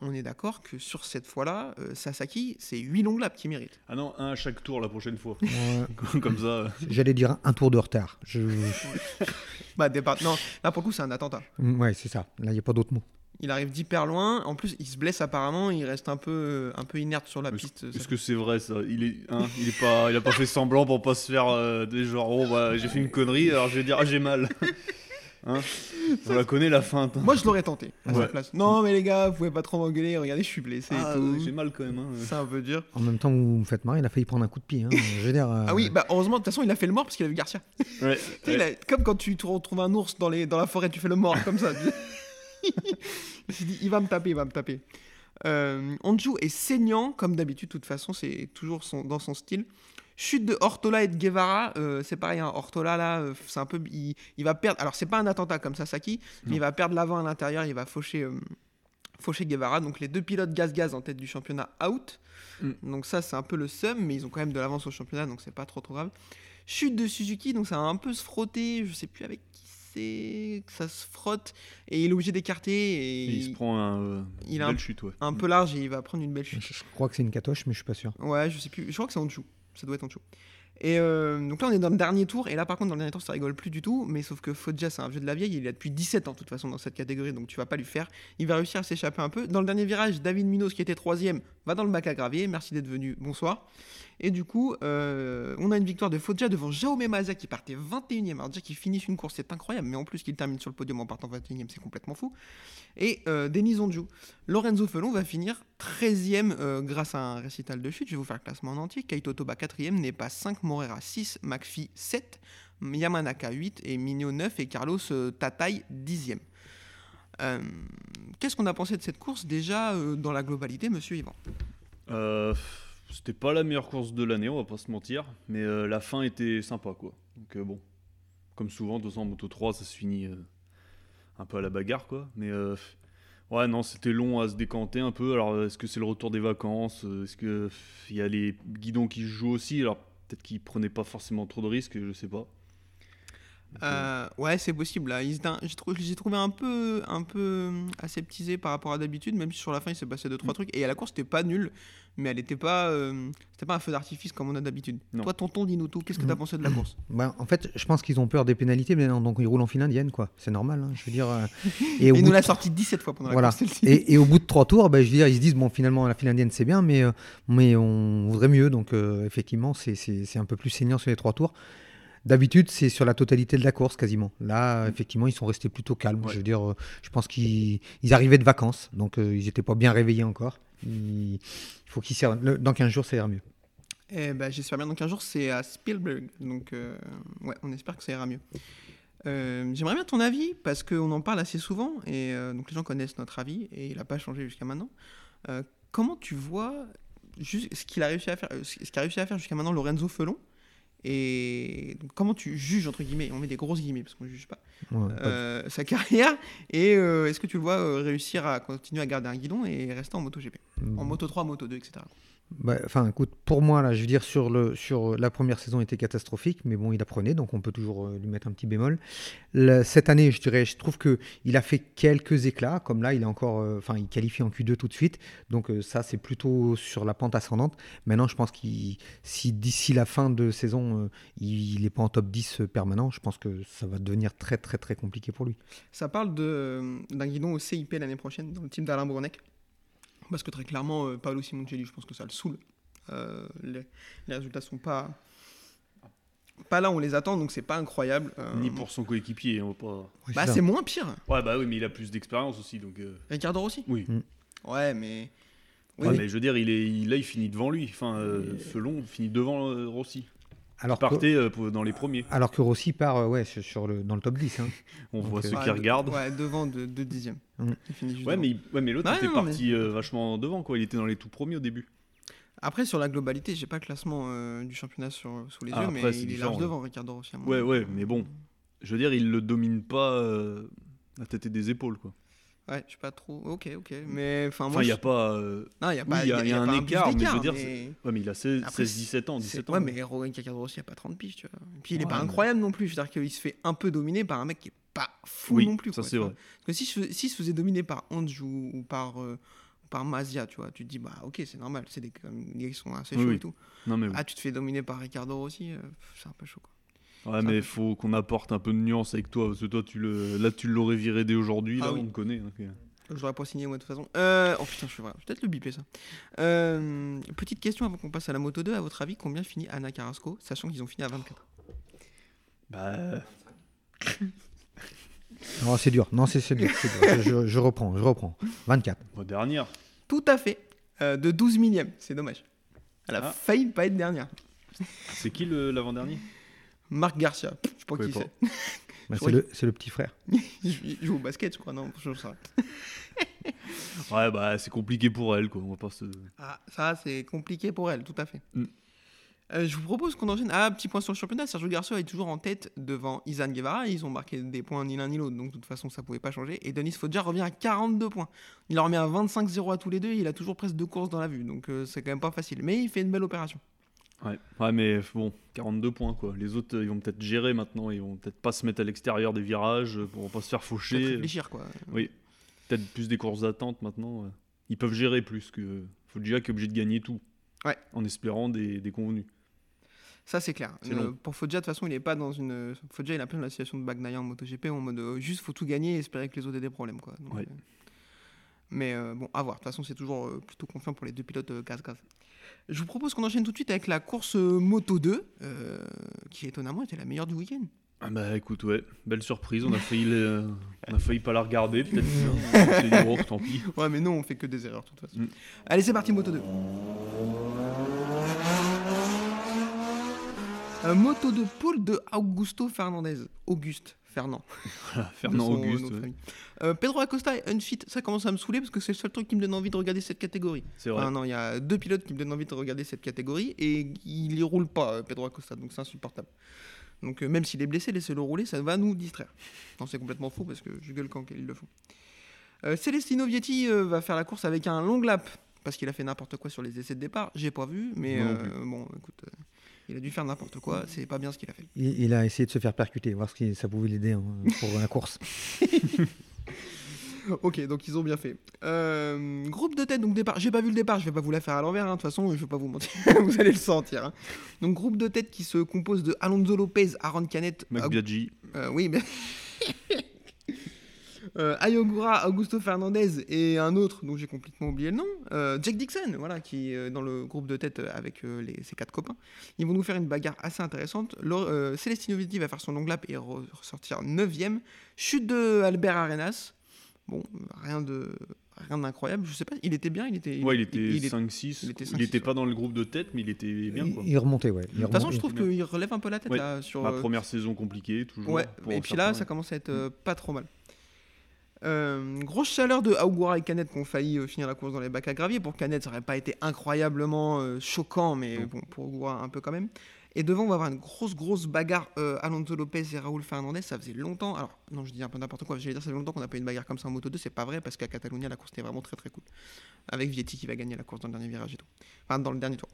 on est d'accord que sur cette fois-là, euh, Sasaki, c'est 8 longs laps qui mérite. Ah non, un à chaque tour la prochaine fois. Ouais, Comme ça. euh, J'allais dire un, un tour de retard. Je... Bah, départ... Non, là pour le coup, c'est un attentat. Ouais, c'est ça. Là, il n'y a pas d'autre mot. Il arrive d'hyper loin. En plus, il se blesse apparemment. Il reste un peu, euh, un peu inerte sur la Est-ce piste. est-ce que c'est vrai ça? Il est, hein, il est pas, il a pas fait semblant pour pas se faire euh, des genre oh bah j'ai fait une connerie alors je vais dire ah j'ai mal. Hein? On la connaît la fin. Moi, je l'aurais tenté à sa place. Non, mais les gars, vous pouvez pas trop m'engueuler. Regardez, je suis blessé Ah, et tout. j'ai mal quand même. hein. C'est un peu dur. En même temps, vous me faites marrer, il a failli prendre un coup de pied. hein. Je veux dire, euh, Ah oui, bah heureusement, de toute façon, il a fait le mort parce qu'il a vu Garcia. Ouais, Tu sais, ouais. il a- comme quand tu te retrouves un ours dans, les, dans la forêt, tu fais le mort comme ça. Il s'est dit, il va me taper, il va me taper. Euh, Anju est saignant, comme d'habitude, de toute façon, c'est toujours son- dans son style. Chute de Hortola et de Guevara, euh, c'est pareil, hein, Hortola là, euh, c'est un peu, il, il va perdre. Alors c'est pas un attentat comme Sasaki, mais il va perdre l'avant à l'intérieur, il va faucher, euh, faucher Guevara. Donc les deux pilotes gaz-gaz en tête du championnat out. Mm. Donc ça c'est un peu le seum, mais ils ont quand même de l'avance au championnat, donc c'est pas trop trop grave. Chute de Suzuki, donc ça va un peu se frotter, je sais plus avec qui c'est, que ça se frotte, et il est obligé d'écarter, et Il se prend un, euh, il un- chute ouais. un peu large, et il va prendre une belle chute. je, je crois que c'est une catoche, mais je suis pas sûr. Ouais, je sais plus, je crois que c'est en dessous, ça doit être en dessous. Et euh, donc là on est dans le dernier tour, et là par contre dans le dernier tour ça rigole plus du tout, mais sauf que Foggia c'est un vieux de la vieille, il est là depuis 17 ans de toute façon dans cette catégorie, donc tu vas pas lui faire, il va réussir à s'échapper un peu. Dans le dernier virage, David Minos qui était troisième va dans le bac à gravier, merci d'être venu, bonsoir. Et du coup, euh, on a une victoire de Foggia devant Jaume Mazia qui partait 21ème. Alors déjà qu'il finisse une course, c'est incroyable, mais en plus qu'il termine sur le podium en partant 21ème, c'est complètement fou. Et euh, Denis. Lorenzo Felon va finir 13ème euh, grâce à un récital de chute. Je vais vous faire le classement en entier. Kaito Toba 4ème, Nepa 5, Morera 6, McPhee 7, Yamanaka 8 et Mignot 9 et Carlos euh, Tataï 10ème. Euh, Qu'est-ce qu'on a pensé de cette course déjà dans la globalité, monsieur Yvan? Euh, C'était pas la meilleure course de l'année, on va pas se mentir, mais euh, la fin était sympa quoi. Donc euh, bon, comme souvent, de toute façon en moto 3 ça se finit euh, un peu à la bagarre quoi. Mais ouais non, c'était long à se décanter un peu. Alors est-ce que c'est le retour des vacances Est-ce que il y a les guidons qui jouent aussi? Alors peut-être qu'ils prenaient pas forcément trop de risques, je sais pas. Euh, ouais, c'est possible. Là. J'ai trou- trouvé un peu, un peu euh, aseptisé par rapport à d'habitude, même si sur la fin il s'est passé deux Mm. trois trucs. Et à la course, c'était pas nul, mais elle était pas, euh, c'était pas un feu d'artifice comme on a d'habitude. Toi, tonton, dis-nous tout. Qu'est-ce que t'as Mm. pensé de la course? Bah, en fait, je pense qu'ils ont peur des pénalités, mais non, donc ils roulent en file indienne, quoi. C'est normal, hein, je veux dire. euh, et, bout nous l'a sorti 17 fois pendant la course. et, et au bout de trois tours, bah, je veux dire, ils se disent bon, finalement, la file indienne c'est bien, mais, mais on voudrait mieux. Donc, effectivement, c'est- un peu plus saignant sur les trois tours. D'habitude, c'est sur la totalité de la course quasiment. Là, effectivement, ils sont restés plutôt calmes. Ouais. Je veux dire, euh, je pense qu'ils ils arrivaient de vacances, donc euh, ils n'étaient pas bien réveillés encore. Il faut qu'ils le- Dans 15 jours, ça ira mieux. Eh ben, j'espère bien. Donc un jour, c'est à Spielberg. Donc euh, ouais, on espère que ça ira mieux. Euh, J'aimerais bien ton avis parce qu'on en parle assez souvent et donc les gens connaissent notre avis et il n'a pas changé jusqu'à maintenant. Comment tu vois juste ce qu'il a réussi à faire, ce qu'a réussi à faire jusqu'à maintenant Lorenzo Felon? Et donc, comment tu juges entre guillemets, on met des grosses guillemets parce qu'on ne juge pas Ouais, pas- euh, sa carrière. Et euh, est-ce que tu le vois euh, réussir à continuer à garder un guidon et rester en MotoGP, en Moto 3, Moto 2, etc. Bah, Enfin, pour moi, là, je veux dire, sur, le, sur la première saison était catastrophique, mais bon, il apprenait, donc on peut toujours euh, lui mettre un petit bémol. Cette année, je dirais, je trouve que il a fait quelques éclats, comme là, il est encore, euh, enfin, il qualifie en Q2 tout de suite, donc euh, ça, c'est plutôt sur la pente ascendante. Maintenant, je pense qu'il, si d'ici la fin de saison, euh, il n'est pas en top 10 permanent, je pense que ça va devenir très, très, très compliqué pour lui. Ça parle d'un guidon au CIP l'année prochaine, dans le team d'Alain Brournec. Parce que très clairement, euh, Paolo Simoncelli, je pense que ça le saoule. Euh, les, les résultats sont pas, pas là où on les attend, donc c'est pas incroyable. Euh, Ni pour son coéquipier. on va pas... Bah, c'est moins pire. Ouais, bah oui, mais il a plus d'expérience aussi. Donc, euh, Ricardo Rossi oui. Ouais, mais. Oui, Ouais, mais- mais je veux dire, il est, il- là, il finit devant lui. Enfin, euh, Felon finit devant euh, Rossi. Alors, Il que, partait euh, dans les premiers. alors que Rossi part euh, ouais, sur, sur le, dans le top 10. hein. On Donc, voit euh, ceux ouais, qui de- regardent. Ouais, devant de, de dixième. Mm. Il finit juste Ouais, mais, ouais, mais l'autre Ouais, était non, mais- parti euh, vachement devant, quoi. Il était dans les tout premiers au début. Après, sur la globalité, j'ai pas le classement euh, du championnat sur, sous les Ah, yeux, après, mais il est large ouais. devant Ricardo Rossi. à Ouais, ouais, mais bon. Je veux dire, il le domine pas euh, la tête et des épaules, quoi. Ouais, je suis pas trop. Ok, ok. Mais enfin, moi. Enfin, il n'y a pas. euh, Non, il y a pas. il y a- il y a un écart, mais je veux dire, mais- Ouais, mais il a 16, Après, 16 17 ans. C'est- 17 ans. Ouais, mais Rowan Ricardo Rossi a pas 30 piges, tu vois. Et puis il est Ouais, pas mais- incroyable non plus. C'est-à-dire qu'il se fait un peu dominer par un mec qui est pas fou Oui, non plus. ça c'est vrai. Parce que si s'il se faisait dominer par Ange ou, ou par, euh, par Mazia, tu vois, tu te dis, bah ok, c'est normal, c'est des, gars qui sont assez chauds oui. et tout. Non, mais oui. Ah, tu te fais dominer par Ricardo Rossi, euh, c'est un peu chaud. Quoi. Ouais, mais il faut qu'on apporte un peu de nuance avec toi. Parce que toi, tu le... là, tu l'aurais viré dès aujourd'hui. Ah Là, oui. on te connaît. donc, euh. Je l'aurais pas signé moi de toute façon. Euh, oh putain, je vais peut-être le biper ça. Euh, petite question avant qu'on passe à la moto 2. À votre avis, combien finit Anna Carrasco, sachant qu'ils ont fini à 24 Bah, Non, c'est dur. Non, c'est c'est dur. c'est dur. Je, reprends, je reprends. 24. moi, dernière. Tout à fait. Euh, de 12 millième, c'est dommage. Elle a Ah. failli pas être dernière. C'est qui le- l'avant-dernier? Marc Garcia, je sais pas qui c'est. Bah, c'est le, c'est le petit frère. Il joue- au basket, je crois, non je sais pas. Ouais, bah, c'est compliqué pour elle, quoi. On va pas se. Ah, ça, c'est compliqué pour elle, tout à fait. Mm. Euh, je vous propose qu'on enchaîne. Ah, petit point sur le championnat. Sergio Garcia est toujours en tête devant Izan Guevara. Ils ont marqué des points ni l'un ni l'autre, donc de toute façon, ça pouvait pas changer. Et Denis Foggia revient à 42 points. Il leur remet à 25-0 à tous les deux. Il a toujours presque deux courses dans la vue, donc euh, c'est quand même pas facile. Mais il fait une belle opération. Ouais. ouais, mais bon, 42 points, quoi. Les autres, ils vont peut-être gérer maintenant. Ils vont peut-être pas se mettre à l'extérieur des virages pour pas se faire Peut-être faucher. réfléchir, quoi. Oui. Peut-être plus des courses d'attente maintenant. Ils peuvent gérer plus que. Foggia qui est obligé de gagner tout. Ouais. En espérant des, des convenus. Ça, c'est clair. Euh, pour Foggia, de toute façon, il est pas dans une. Foggia, il a plein de la situation de Bagnaia en MotoGP en mode euh, juste faut tout gagner et espérer que les autres aient des problèmes. Quoi. Donc, Ouais. euh, Mais euh, bon, à voir. De toute façon, c'est toujours plutôt confiant pour les deux pilotes gaz-gaz. Je vous propose qu'on enchaîne tout de suite avec la course euh, Moto 2, euh, qui étonnamment était la meilleure du week-end. Ah bah écoute, ouais, belle surprise. On a failli, on a failli pas la regarder, peut-être. Dit, bon, tant pis. Ouais, mais non, on fait que des erreurs de toute façon. Mm. Allez, c'est parti, Moto 2. Un moto de poule de Augusto Fernandez. Auguste Fernand. Fernand son Auguste. ouais. Euh, Pedro Acosta et Unfit, ça commence à me saouler parce que c'est le seul truc qui me donne envie de regarder cette catégorie. C'est vrai. Enfin, non, il y a deux pilotes qui me donnent envie de regarder cette catégorie et il y roule pas, euh, Pedro Acosta, donc c'est insupportable. Donc euh, même s'il est blessé, laissez-le rouler, ça va nous distraire. Non, c'est complètement faux parce que je gueule quand ils le font. Euh, Celestino Vietti euh, va faire la course avec un long lap parce qu'il a fait n'importe quoi sur les essais de départ. J'ai pas vu, mais euh, bon, écoute, euh, Il a dû faire n'importe quoi, c'est pas bien ce qu'il a fait. Il, il a essayé de se faire percuter, voir si ça pouvait l'aider hein, pour la course. ok, donc ils ont bien fait. Euh, groupe de tête, donc départ. J'ai pas vu le départ, je vais pas vous la faire à l'envers, hein, de toute façon, je vais pas vous mentir, vous allez le sentir. hein. Donc groupe de tête qui se compose de Alonso Lopez, Aaron Canet, Mac euh, oui, mais. Euh, Ayogura, Augusto Fernandez et un autre dont j'ai complètement oublié le nom, euh, Jack Dixon, voilà, qui est dans le groupe de tête euh, avec euh, les- ses quatre copains. Ils vont nous faire une bagarre assez intéressante. Euh, Celestino Vietti va faire son long lap et re- ressortir 9ème. Chute de Albert Arenas. Bon, rien de rien d'incroyable. Je sais pas, il était bien, il était. Ouais, il était il est- 5-6. il Il était était, 5-6, pas dans le groupe de tête, mais il était bien. Quoi. Il, il remontait, ouais. Il De toute façon, je trouve qu'il relève un peu la tête Ouais. là sur. Ma euh, première saison compliquée, toujours. Ouais, pour et puis là, ça commence à être euh, pas trop mal. Euh, grosse chaleur de Augura et Canet qui ont failli euh, finir la course dans les bacs à gravier. Pour Canet, ça aurait pas été incroyablement euh, choquant, mais bon, pour Augura, un peu quand même. Et devant, on va avoir une grosse, grosse bagarre euh, Alonso Lopez et Raúl Fernandez. Ça faisait longtemps. Alors, non, je dis un peu n'importe quoi. J'allais dire, ça fait longtemps qu'on n'a pas eu une bagarre comme ça en moto 2. C'est pas vrai parce qu'à Catalunya, la course était vraiment très, très cool. Avec Vietti qui va gagner la course dans le dernier virage et tout. Enfin, dans le dernier tour.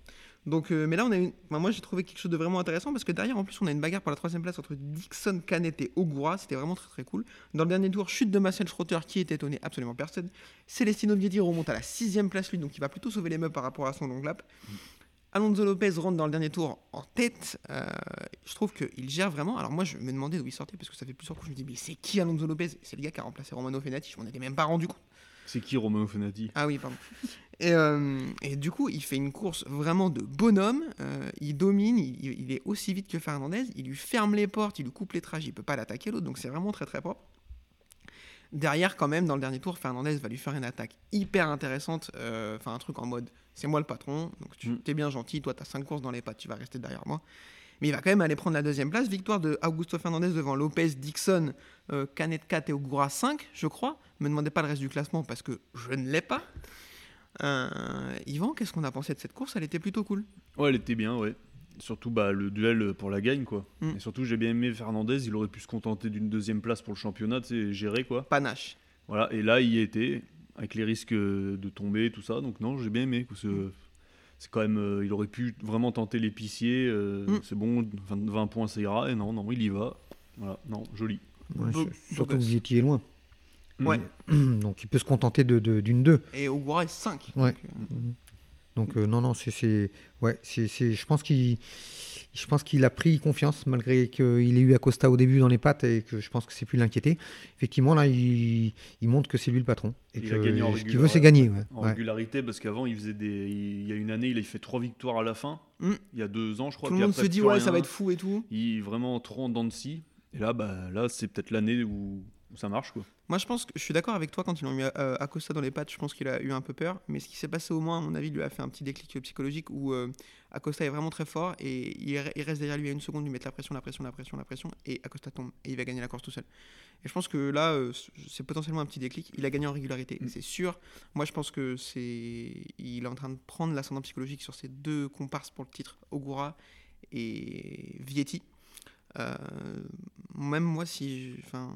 Donc, euh, mais là, on a moi, j'ai trouvé quelque chose de vraiment intéressant parce que derrière, en plus, on a une bagarre pour la troisième place entre Dixon, Canet et Ogura. C'était vraiment très, très cool. Dans le dernier tour, chute de Marcel Schrotter qui est étonné absolument personne. Celestino Vietti remonte à la sixième place, lui, donc il va plutôt sauver les meubles par rapport à son long lap. Alonso Lopez rentre dans le dernier tour en tête. Euh, je trouve qu'il gère vraiment. Alors moi, je me demandais d'où il sortait parce que ça fait plusieurs coups. Je me dis, mais c'est qui Alonso Lopez? C'est le gars qui a remplacé Romano Fenati. Je m'en étais même pas rendu compte. C'est qui Romano Fenati? Ah oui, pardon. Et, euh, et du coup, il fait une course vraiment de bonhomme. Euh, il domine, il, il est aussi vite que Fernandez. Il lui ferme les portes, il lui coupe les trajes, il peut pas l'attaquer l'autre. Donc c'est vraiment très très propre. Derrière, quand même, dans le dernier tour, Fernandez va lui faire une attaque hyper intéressante. Enfin, un truc en mode c'est moi le patron, donc tu Mm. es bien gentil, toi, tu as 5 courses dans les pattes, tu vas rester derrière moi. Mais il va quand même aller prendre la deuxième place. Victoire de Augusto Fernandez devant Lopez, Dixon, euh, Canet 4 et Ogura 5, je crois. Me demandez pas le reste du classement parce que je ne l'ai pas. Euh, Yvan, qu'est-ce qu'on a pensé de cette course? Elle était plutôt cool. Ouais, elle était bien, ouais. Surtout bah, le duel pour la gagne, quoi. Mm. Et surtout, j'ai bien aimé Fernandez. Il aurait pu se contenter d'une deuxième place pour le championnat, sais, gérer, quoi. Panache. Voilà, et là, il y était, avec les risques euh, de tomber, tout ça. Donc, non, j'ai bien aimé. parce que C'est quand même. euh, il aurait pu vraiment tenter l'épicier. euh, Mm. C'est bon, 20, 20 points, ça ira. Et non, non, il y va. Voilà, non, joli. Ouais, sur- surtout que. Vietti est loin. Ouais. Donc il peut se contenter de- de- d'une deux. Et Ogura est 5. Ouais. Donc, euh, Donc euh, non, non, c'est, c'est, ouais, c'est, c'est- je pense qu'il, je pense qu'il a pris confiance malgré qu'il ait eu Acosta au début dans les pattes et que je pense que c'est plus l'inquiéter. Effectivement, là, il, il montre que c'est lui le patron et Il que a gagné en ce qu'il veut, c'est gagner. ouais. En Ouais. régularité, parce qu'avant, il faisait des. Il y a une année, il a fait trois victoires à la fin. Mm. Il y a deux ans, je crois. tout le monde après, se dit, ouais, ça va être fou et tout. Il est vraiment trop en dents de scie. Et là, bah, là c'est peut-être l'année où ça marche. Quoi. Moi, je pense que je suis d'accord avec toi quand ils l'ont mis euh, Acosta dans les pattes. Je pense qu'il a eu un peu peur. Mais ce qui s'est passé au moins, à mon avis, lui a fait un petit déclic psychologique où euh, Acosta est vraiment très fort et il, re- il reste derrière lui à une seconde, lui mettre la pression, la pression, la pression, la pression et Acosta tombe et il va gagner la course tout seul. Et je pense que là, euh, c'est potentiellement un petit déclic. Il a gagné en régularité, Mm. c'est sûr. Moi, je pense que c'est, il est en train de prendre l'ascendant psychologique sur ses deux comparses pour le titre, Ogura et Vietti. Euh, même moi, si, enfin,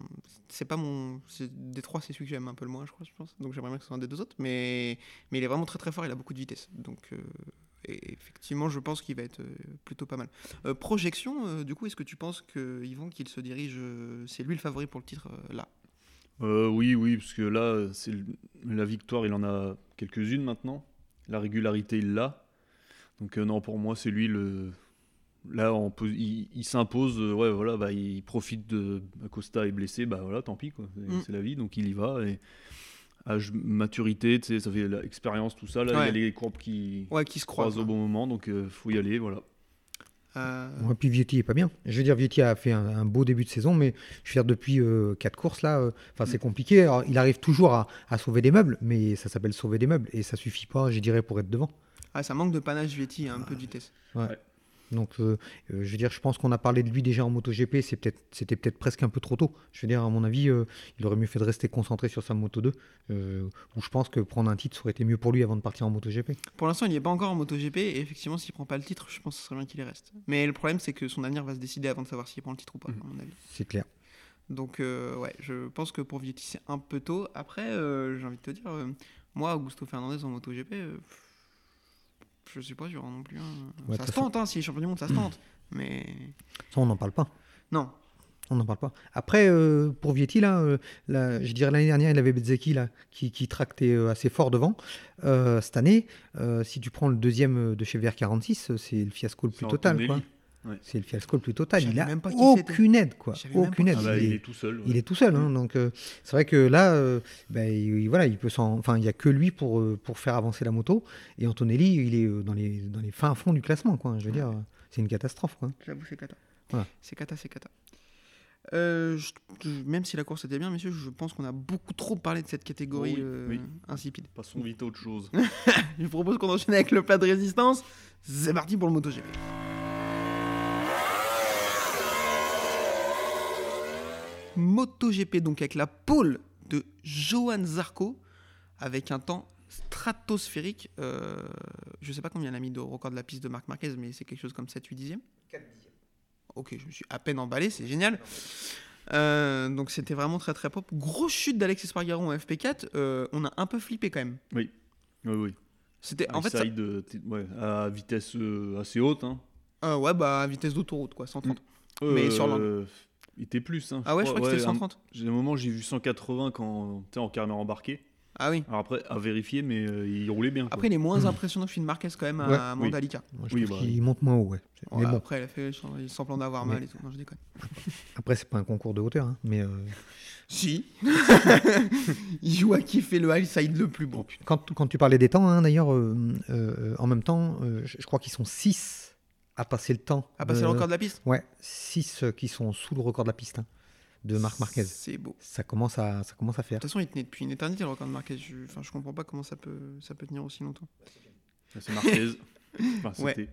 c'est pas mon, des trois, c'est celui que j'aime un peu le moins, je crois, je pense. Donc j'aimerais bien que ce soit un des deux autres, mais, mais il est vraiment très très fort, il a beaucoup de vitesse. Donc euh, effectivement, je pense qu'il va être euh, plutôt pas mal. Euh, projection, du coup, est-ce que tu penses que qu'il se dirige, c'est lui le favori pour le titre là? Oui, oui, parce que là, c'est la victoire, il en a quelques-unes maintenant. La régularité, il l'a. Donc, non, pour moi, c'est lui le. Là, on peut- il, il s'impose, euh, ouais, voilà, bah, il profite de. Acosta est blessé, bah voilà, tant pis, quoi. C'est Mm. c'est la vie, donc il y va. Et âge, maturité, tu sais, ça fait l'expérience, tout ça. Là, il y Ouais. a les courbes qui Ouais, qui se croise. croisent au bon moment, donc euh, faut y aller, voilà. Euh, Ouais, puis Vietti est pas bien. Je veux dire, Vietti a fait un, un beau début de saison, mais je veux dire, depuis euh, quatre courses là, euh, enfin c'est compliqué. Alors, il arrive toujours à, à sauver des meubles, mais ça s'appelle sauver des meubles et ça suffit pas, je dirais, pour être devant. ah, ça manque de panache Vietti, un peu de vitesse. Donc, euh, euh, je veux dire, je pense qu'on a parlé de lui déjà en MotoGP. C'est peut-être, c'était peut-être presque un peu trop tôt. Je veux dire, à mon avis, euh, il aurait mieux fait de rester concentré sur sa Moto 2, euh, où je pense que prendre un titre ça aurait été mieux pour lui avant de partir en MotoGP. Pour l'instant, il n'est pas encore en MotoGP et effectivement, s'il prend pas le titre, je pense que ce serait bien qu'il y reste. Mais le problème, c'est que son avenir va se décider avant de savoir s'il prend le titre ou pas, Mhm. à mon avis. C'est clair. Donc, ouais, je pense que pour Vietti, c'est un peu tôt. Après, j'ai envie de te dire, moi, Augusto Fernandez en MotoGP, Je suis pas sûr non plus. hein. Ouais, ça se tente, hein, s'il est champion du monde, ça se tente. Mais Ça, on n'en parle pas. non. On n'en parle pas. Après, euh, pour Vietti, là, euh, là, je dirais l'année dernière, il avait Bezzecchi là, qui, qui tractait euh, assez fort devant. Euh, cette année, euh, si tu prends le deuxième de chez VR46, euh, c'est le fiasco le plus total. Quoi. Ouais. C'est le fiasco le plus total. Il savais a même pas qui aucune aide. Quoi. Aucune aide. Ah bah, il, il est, est tout seul. ouais. il est tout seul. hein, donc, euh, c'est vrai que là, euh, ben, il, il- voilà, il peut s'en- enfin, il a que lui pour, euh, pour faire avancer la moto. Et Antonelli, il est euh, dans les, dans les fins fonds du classement. Quoi. Je veux dire, c'est une catastrophe. Quoi. J'avoue, c'est cata. Voilà. C'est cata, c'est cata. Euh, je- je- même si la course était bien, messieurs, je pense qu'on a beaucoup trop parlé de cette catégorie Oui, euh, oui. insipide. Passons vite à autre chose. Je vous propose qu'on enchaîne avec le plat de résistance. C'est parti pour le MotoGP. MotoGP, donc avec la pole de Johan Zarco, avec un temps stratosphérique. Euh, je sais pas combien il a mis de record de la piste de Marc Marquez, mais c'est quelque chose comme 7-8 dixièmes. Ok, je me suis à peine emballé, c'est génial. Euh, donc c'était vraiment très très propre. Grosse chute d'Alex Espargaro en FP4. euh, on a un peu flippé quand même. Oui, oui. C'était en fait ça- ouais, à vitesse euh, assez haute. Hein. Euh, ouais, bah, vitesse d'autoroute, quoi, 130. Mais sur l'Inde. Il était plus. Hein, Ah ouais, je crois que c'était un- 130. J'ai un moment, j'ai vu 180 quand en carnet embarqué. Ah oui. Alors après, à vérifier, mais euh, il roulait bien. quoi. Après, il est moins impressionnant que Finn Marquez quand même à Ouais, oui. Mandalika. Moi, je Oui, bah, qu'il monte moins haut. Ouais. Ouais, Mais bon, Après, il a fait il semblant d'avoir Mais- mal et tout. Non, je déconne. après, c'est pas un concours de hauteur. hein, mais euh, Si. il joue à kiffer le high side le plus bon. quand, quand tu parlais des temps, hein, d'ailleurs, euh, euh, en même temps, euh, je, je crois qu'ils sont 6 à passer le temps. À passer de- le record de la piste Ouais, 6 qui sont sous le record de la piste hein, de Marc Marquez. C'est beau. Ça commence à, ça commence à faire. De toute façon, il tenait depuis une éternité le record de Marquez. Je, enfin, je comprends pas comment ça peut, ça peut tenir aussi longtemps. C'est Marquez. Enfin, Ouais.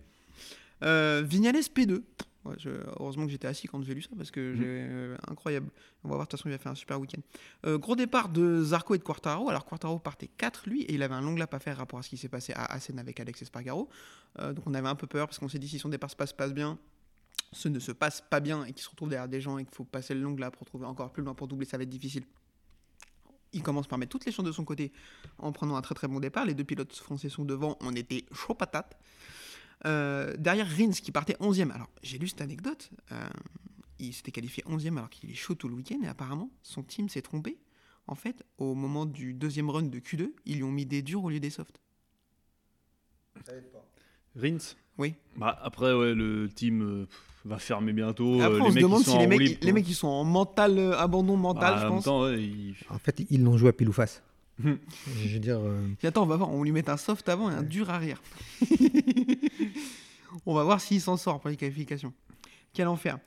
Euh, Vignales P2. Ouais, je- heureusement que j'étais assis quand j'ai lu ça parce que Mhm. j'ai euh, incroyable. On va voir, de toute façon, il va faire un super week-end. Euh, gros départ de Zarco et de Quartaro. Alors, Quartaro partait 4 lui et il avait un long lap à faire rapport à ce qui s'est passé à Assen avec Alex Espargaro. Euh, donc, on avait un peu peur parce qu'on s'est dit si son départ se passe, passe bien, ce ne se passe pas bien et qu'il se retrouve derrière des gens et qu'il faut passer le long lap pour trouver encore plus loin pour doubler, ça va être difficile. Il commence par mettre toutes les chances de son côté en prenant un très très bon départ. Les deux pilotes français sont devant, on était chaud patate. Euh, derrière Rins qui partait 11e. Alors j'ai lu cette anecdote. euh, il s'était qualifié 11e alors qu'il est chaud tout le week-end et apparemment son team s'est trompé. En fait, au moment du deuxième run de Q2, ils lui ont mis des durs au lieu des softs. Rins? Oui. Bah, après, ouais, le team euh, va fermer bientôt. Après, on les se mecs, demande si les en mecs, les ils sont en mental abandon mental, Bah, je en même pense. temps, ouais, ils- En fait, ils l'ont joué à pile ou face. Je veux dire, euh, attends, on va voir, on lui met un soft avant et un dur arrière. on va voir s'il s'en sort pour les qualifications. Quel enfer.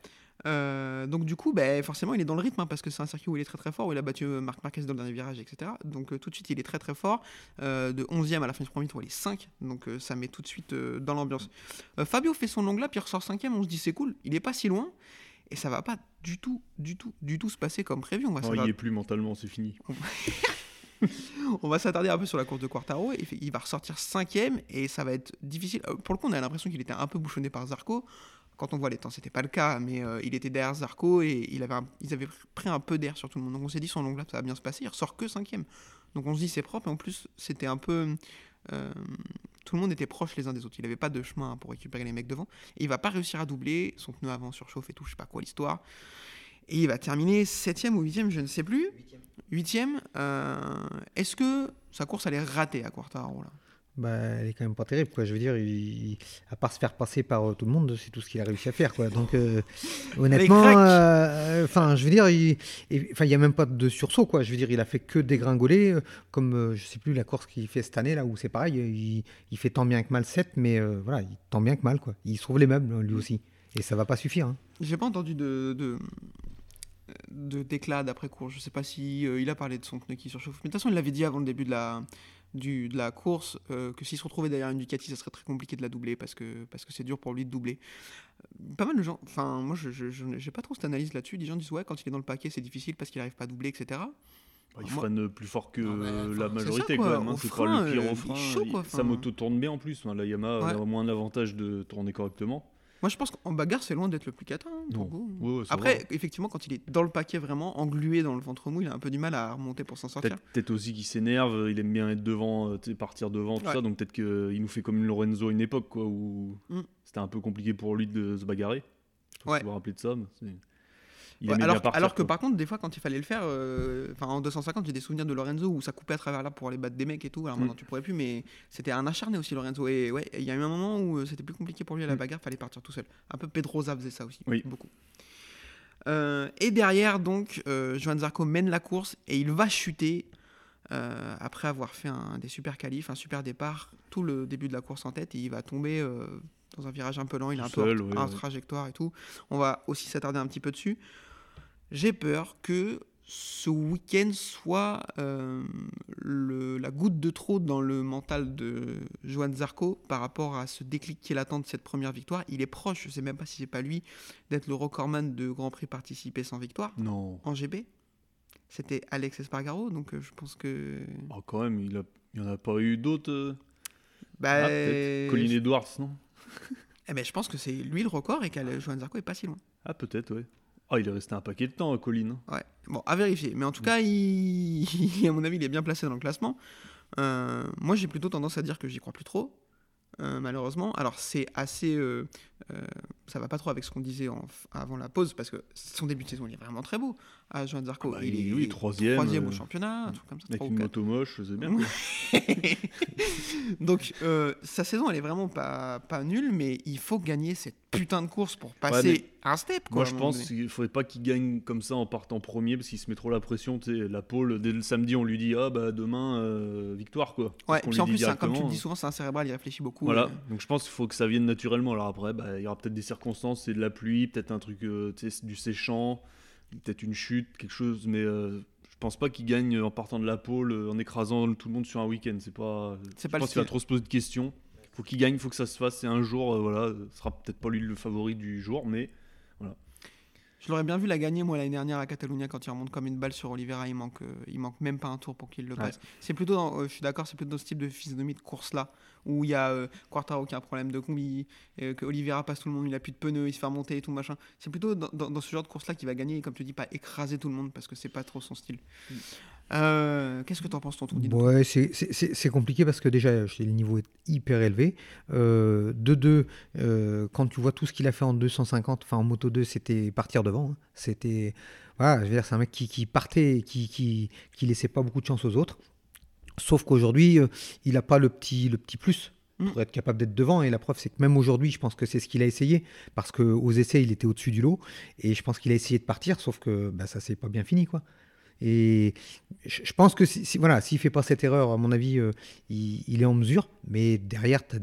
Euh, donc du coup, ben, forcément, il est dans le rythme hein, parce que c'est un circuit où il est très très fort, où il a battu euh, Marc Marquez dans le dernier virage, etc. Donc euh, tout de suite, il est très très fort. Euh, de 11e à la fin du premier tour, il est 5. Donc euh, ça met tout de suite euh, dans l'ambiance. Euh, Fabio fait son long lap, il ressort 5e, on se dit c'est cool, il est pas si loin. Et ça va pas du tout, du tout, du tout se passer comme prévu. On va Oh, s'attarder- il y est plus mentalement, c'est fini. on va s'attarder un peu sur la course de Quartaro. Il va ressortir cinquième et ça va être difficile. Euh, Pour le coup, on a l'impression qu'il était un peu bouchonné par Zarco. Quand on voit les temps, c'était pas le cas, mais euh, il était derrière Zarco et il avait ils avaient pris un peu d'air sur tout le monde. Donc on s'est dit, son long lap, ça va bien se passer. Il ressort que cinquième. Donc on se dit, c'est propre. Et en plus, c'était un peu. euh, tout le monde était proche les uns des autres. Il n'avait pas de chemin pour récupérer les mecs devant. Et il va pas réussir à doubler. Son pneu avant surchauffe et tout, je sais pas quoi l'histoire. Et il va terminer septième ou huitième, je ne sais plus. Huitième. euh, Est-ce que sa course elle est ratée à Quartaro là? Bah, elle est quand même pas terrible. Quoi. Je veux dire, il- à part se faire passer par euh, tout le monde, c'est tout ce qu'il a réussi à faire. Quoi. Donc, euh, honnêtement, euh, enfin, je veux dire, il enfin, il y a même pas de sursaut. Quoi. Je veux dire, il a fait que dégringoler, comme je sais plus la course qu'il fait cette année là où c'est pareil. Il, il fait tant bien que mal 7, mais voilà, il tant bien que mal. Quoi. Il se trouve les meubles lui aussi, et ça va pas suffire. hein. J'ai pas entendu de, de, de d'éclat d'après course. Je sais pas si euh, il a parlé de son pneu qui surchauffe. Mais de toute façon, il l'avait dit avant le début de la, du, de la course euh, que s'il se retrouvait derrière une Ducati, ça serait très compliqué de la doubler parce que parce que c'est dur pour lui de doubler. Euh, Pas mal de gens. Enfin, moi, je j'ai pas trop cette analyse là-dessus. Des gens disent ouais, quand il est dans le paquet, c'est difficile parce qu'il arrive pas à doubler, etc. Bah, il Moi- freine plus fort que Non, mais, enfin, la majorité ça, quoi. quand même. hein. C'est pas le pire euh, au il frein. chaud, il- quoi. Sa Enfin, moto tourne bien en plus. hein. La Yamaha Ouais. a moins l'avantage de tourner correctement. Moi, je pense qu'en bagarre, c'est loin d'être le plus catin. hein. Ouais, ouais, Après, effectivement, quand il est dans le paquet, vraiment englué dans le ventre mou, il a un peu du mal à remonter pour s'en sortir. Peut-être aussi qu'il s'énerve, il aime bien être devant, euh, partir devant, tout Ouais. ça, donc peut-être qu'il nous fait comme Lorenzo à une époque, quoi, où Mm. c'était un peu compliqué pour lui de se bagarrer. Je vous vous de ça. mais il Ouais, alors, bien partir, alors que quoi. par contre, des fois, quand il fallait le faire, euh, en 250, j'ai des souvenirs de Lorenzo où ça coupait à travers là pour aller battre des mecs et tout. Alors Mm. maintenant, tu pourrais plus, mais c'était un acharné aussi, Lorenzo. Et ouais, il y a eu un moment où euh, c'était plus compliqué pour lui à la Mm. bagarre, fallait partir tout seul. Un peu Pedrosa faisait ça aussi, Oui. beaucoup. Euh, et derrière, donc, euh, Johan Zarco mène la course et il va chuter euh, après avoir fait un, des super qualifs, un super départ, tout le début de la course en tête. Et il va tomber dans un virage un peu lent, il est un peu ouais, ouais. trajectoire et tout. On va aussi s'attarder un petit peu dessus. J'ai peur que ce week-end soit euh, le- la goutte de trop dans le mental de Johan Zarco par rapport à ce déclic qu'il attend de cette première victoire. Il est proche, je sais même pas si c'est pas lui, d'être le recordman de Grand Prix participé sans victoire Non, en GB. C'était Alex Espargaro, donc euh, je pense que. Oh, quand même, il n'y en a pas eu d'autres. euh Bah, Ah. Colin Edwards, non? Eh ben, je pense que c'est lui le record et que Johan Zarco est pas si loin. Ah, peut-être, ouais. Ah, il est resté un paquet de temps, Colin. Ouais, bon, à vérifier. Mais en tout cas, il... à mon avis, il est bien placé dans le classement. Euh, moi, j'ai plutôt tendance à dire que j'y crois plus trop, euh, malheureusement. Alors, c'est assez. euh, ça va pas trop avec ce qu'on disait en- avant la pause, parce que son début de saison, il est vraiment très beau. À Joan Zarco, Ah bah, il est oui, troisième, troisième au euh, championnat, un truc comme ça. Avec une moto moche, c'est bien. Donc, euh, sa saison, elle est vraiment pas, pas nulle, mais il faut gagner cette putain de course pour passer un step. Quoi, Moi, je pense qu'il faudrait pas qu'il gagne comme ça en partant premier parce qu'il se met trop la pression. La pole, dès le samedi, on lui dit Ah, bah demain, euh, victoire, quoi. Ouais, puis en plus, comme tu le dis souvent, c'est un cérébral, il réfléchit beaucoup. Voilà, euh, donc je pense qu'il faut que ça vienne naturellement. Alors après, bah, il y aura peut-être des circonstances, c'est de la pluie, peut-être un truc, euh, du séchant, peut-être une chute, quelque chose, mais euh, je pense pas qu'il gagne en partant de la pole, euh, en écrasant tout le monde sur un week-end. C'est pas. C'est je pas pense qu'il va trop se poser de questions. Faut qu'il gagne, faut que ça se fasse. C'est un jour, voilà, ce sera peut-être pas lui le favori du jour, mais Je l'aurais bien vu la gagner moi l'année dernière à Catalunya quand il remonte comme une balle sur Oliveira. Il manque, euh, il manque même pas un tour pour qu'il le passe. C'est plutôt, dans- euh, je suis d'accord, c'est plutôt dans ce type de physionomie de course là où il y a euh, Quartaro qui a un problème de combi, euh, que Oliveira passe tout le monde, il a plus de pneus, il se fait remonter et tout machin. C'est plutôt dans, dans- dans ce genre de course là qu'il va gagner et comme tu dis pas écraser tout le monde parce que c'est pas trop son style. Euh, Qu'est-ce que t'en penses tonton Ouais, c'est- compliqué parce que déjà, le niveau est hyper élevé. Euh, de deux, euh, quand tu vois tout ce qu'il a fait en 250, enfin en moto 2, c'était partir devant. hein. C'était, voilà, je veux dire, c'est un mec qui, qui partait qui, qui, qui laissait pas beaucoup de chance aux autres. Sauf qu'aujourd'hui, euh, il n'a pas le petit, le petit plus pour Mm. être capable d'être devant. Et la preuve, c'est que même aujourd'hui, je pense que c'est ce qu'il a essayé. Parce qu'aux essais, il était au-dessus du lot. Et je pense qu'il a essayé de partir, sauf que bah, ça s'est pas bien fini. quoi. Et je pense que si, si- voilà, s'il fait pas cette erreur, à mon avis, euh, il, est en mesure. Mais derrière, tu as,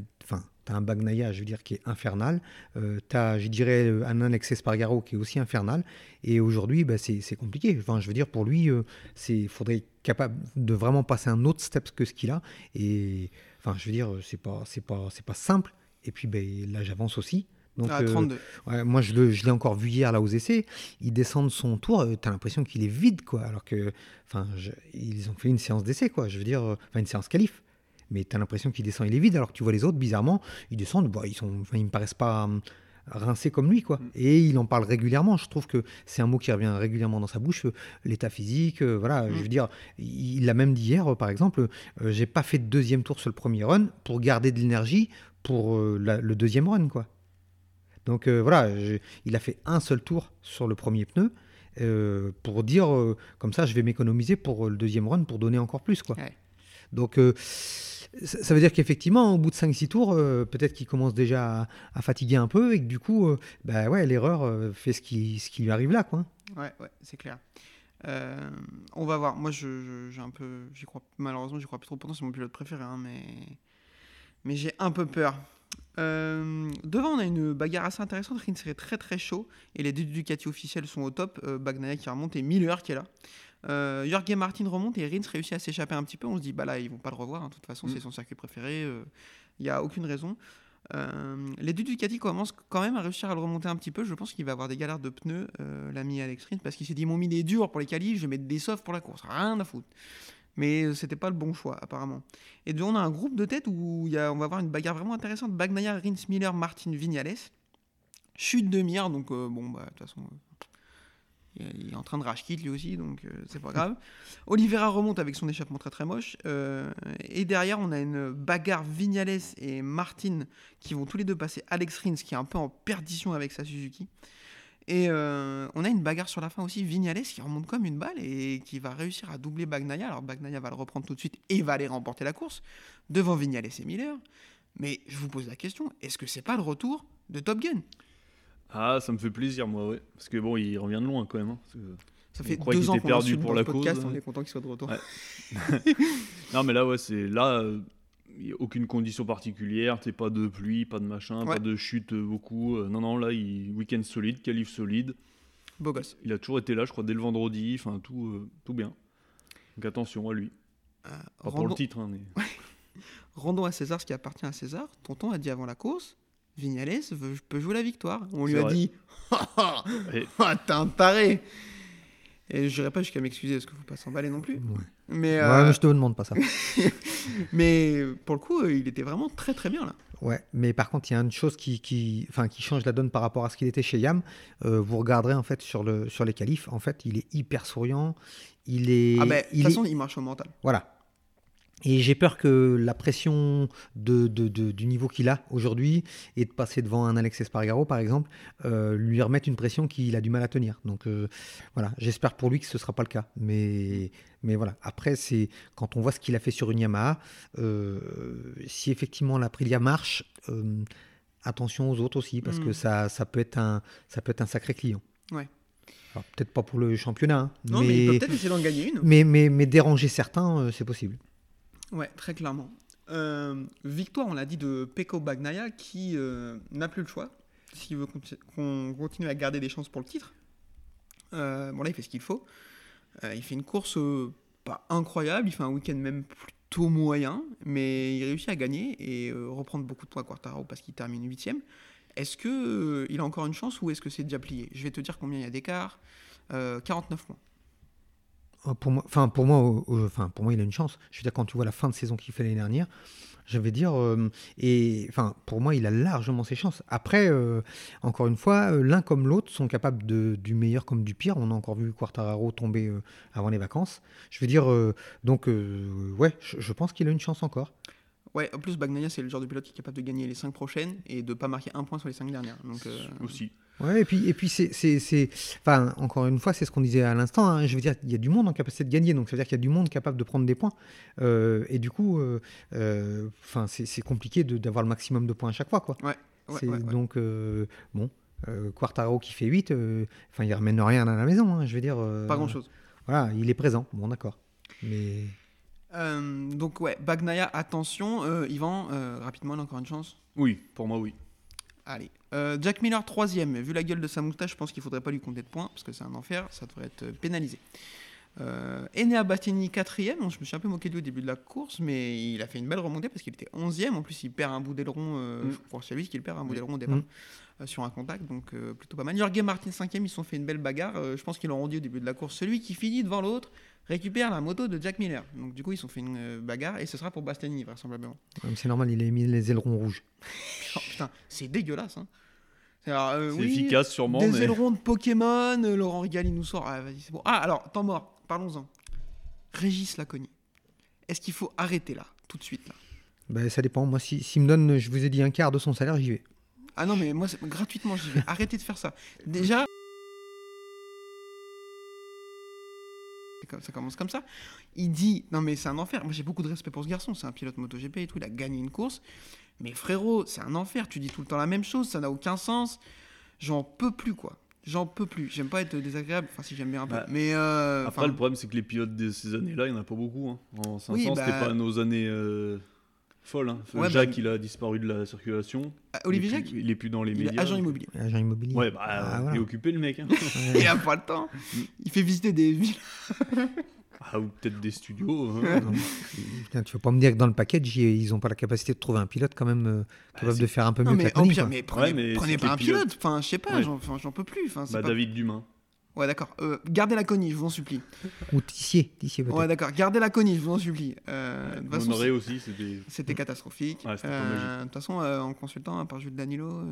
un Bagnaia, je veux dire, qui est infernal. Euh, tu as, je dirais, euh, un Alex Espargaro qui est aussi infernal. Et aujourd'hui, bah, c'est compliqué. Enfin, je veux dire, pour lui, euh, il faudrait être capable de vraiment passer un autre step que ce qu'il a. Et enfin, je veux dire, c'est pas, pas, pas simple. Et puis, ben, là, j'avance aussi. Donc, À euh, 32. Ouais, moi, je l'ai encore vu hier là aux essais. Il descend de son tour, tu as l'impression qu'il est vide, quoi. Alors que, enfin, ils ont fait une séance d'essai, quoi. Je veux dire, euh, enfin, une séance qualif. Mais tu as l'impression qu'il descend, il est vide. Alors que tu vois les autres, bizarrement, ils descendent, bah, ils sont, ils me paraissent pas hum, rincés comme lui, quoi. Et il en parle régulièrement. Je trouve que c'est un mot qui revient régulièrement dans sa bouche. euh, L'état physique, euh, voilà. Je veux dire, il l'a même dit hier, euh, par exemple. euh, J'ai pas fait de deuxième tour sur le premier run pour garder de l'énergie pour euh, la- le deuxième run, quoi. Donc euh, voilà, je- il a fait un seul tour sur le premier pneu euh, pour dire euh, comme ça, je vais m'économiser pour le deuxième run pour donner encore plus. Quoi. Ouais. Donc ça, veut dire qu'effectivement, au bout de 5-6 tours, euh, peut-être qu'il commence déjà à, à fatiguer un peu et que du coup, euh, bah ouais, l'erreur euh, fait ce qui, ce qui lui arrive là. Quoi. Ouais, ouais, c'est clair. On va voir. Moi, je, je- j'ai un peu, j'y crois. Malheureusement, j'y crois plus trop. Pourtant, c'est mon pilote préféré, hein, mais mais j'ai un peu peur. Euh, devant, on a une bagarre assez intéressante. Rins serait très très chaud et les deux Ducati officiels sont au top. Euh, Bagnaia qui remonte et Miller qui est là. Euh, Jorge Martin remonte et Rins réussit à s'échapper un petit peu. On se dit, bah là, ils vont pas le revoir. hein. De toute façon, Mm. c'est son circuit préféré. Il n'y a aucune raison. Euh, les deux Ducati commencent quand même à réussir à le remonter un petit peu. Je pense qu'il va avoir des galères de pneus, euh, l'ami Alex Rins, parce qu'il s'est dit ils m'ont mis des durs pour les qualifs, je vais mettre des softs pour la course. Rien à foutre. Mais euh, c'était pas le bon choix, apparemment. Et donc, on a un groupe de tête où il y a, on va avoir une bagarre vraiment intéressante Bagnaia, Rins, Miller, Martin, Vignales. Chute de Mir, donc euh, bon, bah, de toute façon, euh, il est- en train de rage lui aussi, donc euh, c'est pas grave. Oliveira remonte avec son échappement très très moche. et derrière, on a une bagarre Vignales et Martin qui vont tous les deux passer Alex Rins, qui est un peu en perdition avec sa Suzuki. Et euh, on a une bagarre sur la fin aussi, Vignales qui remonte comme une balle et qui va réussir à doubler Bagnaia. Alors Bagnaia va le reprendre tout de suite et va aller remporter la course devant Vignales et Miller. Mais je vous pose la question, est-ce que c'est pas le retour de Top Gun? Ah, ça me fait plaisir, moi, ouais. Parce que bon, il revient de loin quand même. hein, parce que- Ça fait deux qu'il ans qu'on perdu pour la podcast, cause. on est content qu'il soit de retour. Ouais. Non, mais là, ouais, c'est là, euh, y a aucune condition particulière. T'es pas de pluie, pas de machin, Ouais. pas de chute beaucoup. euh, non, non, là, il week-end solide, qualif solide. Beau gosse. Il a toujours été là, je crois, dès le vendredi. Enfin, tout, euh, tout bien. Donc attention à lui. Euh, Pas pour rendons, le titre, hein, mais. rendons à César ce qui appartient à César. Tonton a dit avant la course, Vignales veut- peut jouer la victoire. On lui a vrai. dit, ah, t'es un taré. Et je n'irai pas jusqu'à m'excuser parce qu'il ne faut pas s'emballer non plus. Ouais. Mais, Ouais, euh, mais je te demande pas ça. mais pour le coup, il était vraiment très très bien là. Ouais, mais par contre, il y a une chose qui, qui, enfin, qui change la donne par rapport à ce qu'il était chez Yam. Euh, vous regarderez en fait sur, le, sur les qualifs, en fait, il est hyper souriant. Il est, ah ben, de toute est- façon, il marche au mental. voilà. Et j'ai peur que la pression de, de- de- du niveau qu'il a aujourd'hui et de passer devant un Alex Espargaro, par exemple, euh, lui remette une pression qu'il a du mal à tenir. Donc euh, voilà, j'espère pour lui que ce ne sera pas le cas. Mais, mais voilà, après, c'est quand on voit ce qu'il a fait sur une Yamaha, euh, si effectivement l'Aprilia marche, euh, attention aux autres aussi, parce Mm. que ça, ça, peut être un, ça peut être un sacré client. Ouais. Peut-être pas pour le championnat, hein, Non, mais, il peut peut-être essayer d'en gagner une. mais, mais, mais déranger certains, euh, c'est possible. Ouais, très clairement. Euh, victoire, on l'a dit, de Peko Bagnaia qui euh, n'a plus le choix s'il veut qu'on continue à garder des chances pour le titre. Euh, bon, là, il fait ce qu'il faut. Il fait une course pas incroyable, il fait un week-end même plutôt moyen, mais il réussit à gagner et reprendre beaucoup de points à Quartaro parce qu'il termine 8 Est-ce qu'il a encore une chance ou est-ce que c'est déjà plié? Je vais te dire combien il y a d'écart. Euh, 49 points. Euh, Pour moi, enfin pour moi, enfin pour moi, il a une chance. Je veux dire, quand tu vois la fin de saison qu'il fait l'année dernière, je vais dire, euh, et enfin pour moi, il a largement ses chances. Après, euh, encore une fois, l'un comme l'autre sont capables de, du meilleur comme du pire. On a encore vu Quartararo tomber euh, avant les vacances. Je veux dire, euh, donc euh, ouais, je, je pense qu'il a une chance encore. Ouais, en plus, Bagnaia, c'est le genre de pilote qui est capable de gagner les 5 prochaines et de pas marquer un point sur les 5 dernières. Donc, euh, Aussi. Ouais, et puis, et puis c'est, c'est, c'est- enfin, encore une fois, c'est ce qu'on disait à l'instant. hein, je veux dire, il y a du monde en capacité de gagner, donc ça veut dire qu'il y a du monde capable de prendre des points. Euh, et du coup, euh, euh, enfin, c'est, c'est compliqué de- d'avoir le maximum de points à chaque fois, quoi. Ouais, C'est- ouais, ouais. Donc, euh, bon, euh, Quartaro qui fait 8, euh, enfin, il ramène rien à la maison, hein, je veux dire. euh, pas grand chose. Voilà, il est présent, bon, d'accord. Mais Euh, donc, ouais, Bagnaia, attention. Euh, Yvan, euh, rapidement, il a encore une chance? Oui, pour moi, oui. Allez. Euh, Jack Miller, troisième. Vu la gueule de sa moustache, je pense qu'il faudrait pas lui compter de points parce que c'est un enfer. Ça devrait être euh, pénalisé. Euh, Enea Bastianini, quatrième. Je me suis un peu moqué de lui au début de la course, mais il a fait une belle remontée parce qu'il était onzième. En plus, il perd un bout d'aileron. euh, Mm. Je crois que c'est lui qui le perd un bout d'aileron au départ Mm. euh, sur un contact. Donc, plutôt pas mal. Jorge Martin, cinquième. Ils se sont fait une belle bagarre. Je pense qu'ils l'ont dit au début de la course. Celui qui finit devant l'autre récupère la moto de Jack Miller. Donc, du coup, ils se sont fait une bagarre et ce sera pour Bastianini, vraisemblablement. c'est normal, il a mis les ailerons rouges. Oh, putain, c'est dégueulasse. Hein. Alors, euh, C'est oui, efficace, sûrement, Des mais. ailerons de Pokémon, euh, Laurent Rigal, il nous sort. Ah, vas-y, c'est bon. Ah, alors, temps mort, parlons-en. Régis Lacogny. Est-ce qu'il faut arrêter là, tout de suite là? Ben, ça dépend. Moi, si- s'il me donne, je vous ai dit, un quart de son salaire, j'y vais. Ah non, mais moi, c'est- gratuitement, j'y vais. Arrêtez de faire ça. Déjà. Ça commence comme ça. Il dit Non, mais c'est un enfer. Moi, j'ai beaucoup de respect pour ce garçon. C'est un pilote MotoGP et tout. Il a gagné une course. Mais frérot, c'est un enfer. Tu dis tout le temps la même chose. Ça n'a aucun sens. J'en peux plus, quoi. J'en peux plus. J'aime pas être désagréable. Enfin, si j'aime bien un peu. Bah, mais. euh, Après, le problème, c'est que les pilotes de ces années-là, il n'y en a pas beaucoup. hein. En 500, Oui, c'était bah- pas nos années euh, folles. hein. Ouais, Jacques, bah- il a disparu de la circulation. ah, Olivier il est Jacques, plus- Il est plus dans les il est médias. agent immobilier. Agent immobilier. Ouais, bah, Ah, il est occupé, le mec. hein. Il a pas le temps. Il fait visiter des villes. ah, ou peut-être des studios. hein. Putain, tu vas pas me dire que dans le package, ils ils ont pas la capacité de trouver un pilote quand même euh, capable c'est- de faire un peu mieux Non, que mais la pire, mais prenez, Ouais, mais prenez c'est pas un les pilotes- pilote. Enfin, je sais pas, Ouais. j'en peux plus. Enfin, Bah, pas- David Dumas. Ouais, d'accord. Euh, gardez la conie, je vous en supplie. Ou Tissier, Tissier. Ouais, d'accord. Gardez la conie, je vous en supplie. Euh, de façon, aussi, c'était. C'était catastrophique. Ouais, Euh. De toute façon, euh, en consultant, à part Jules Danilo euh,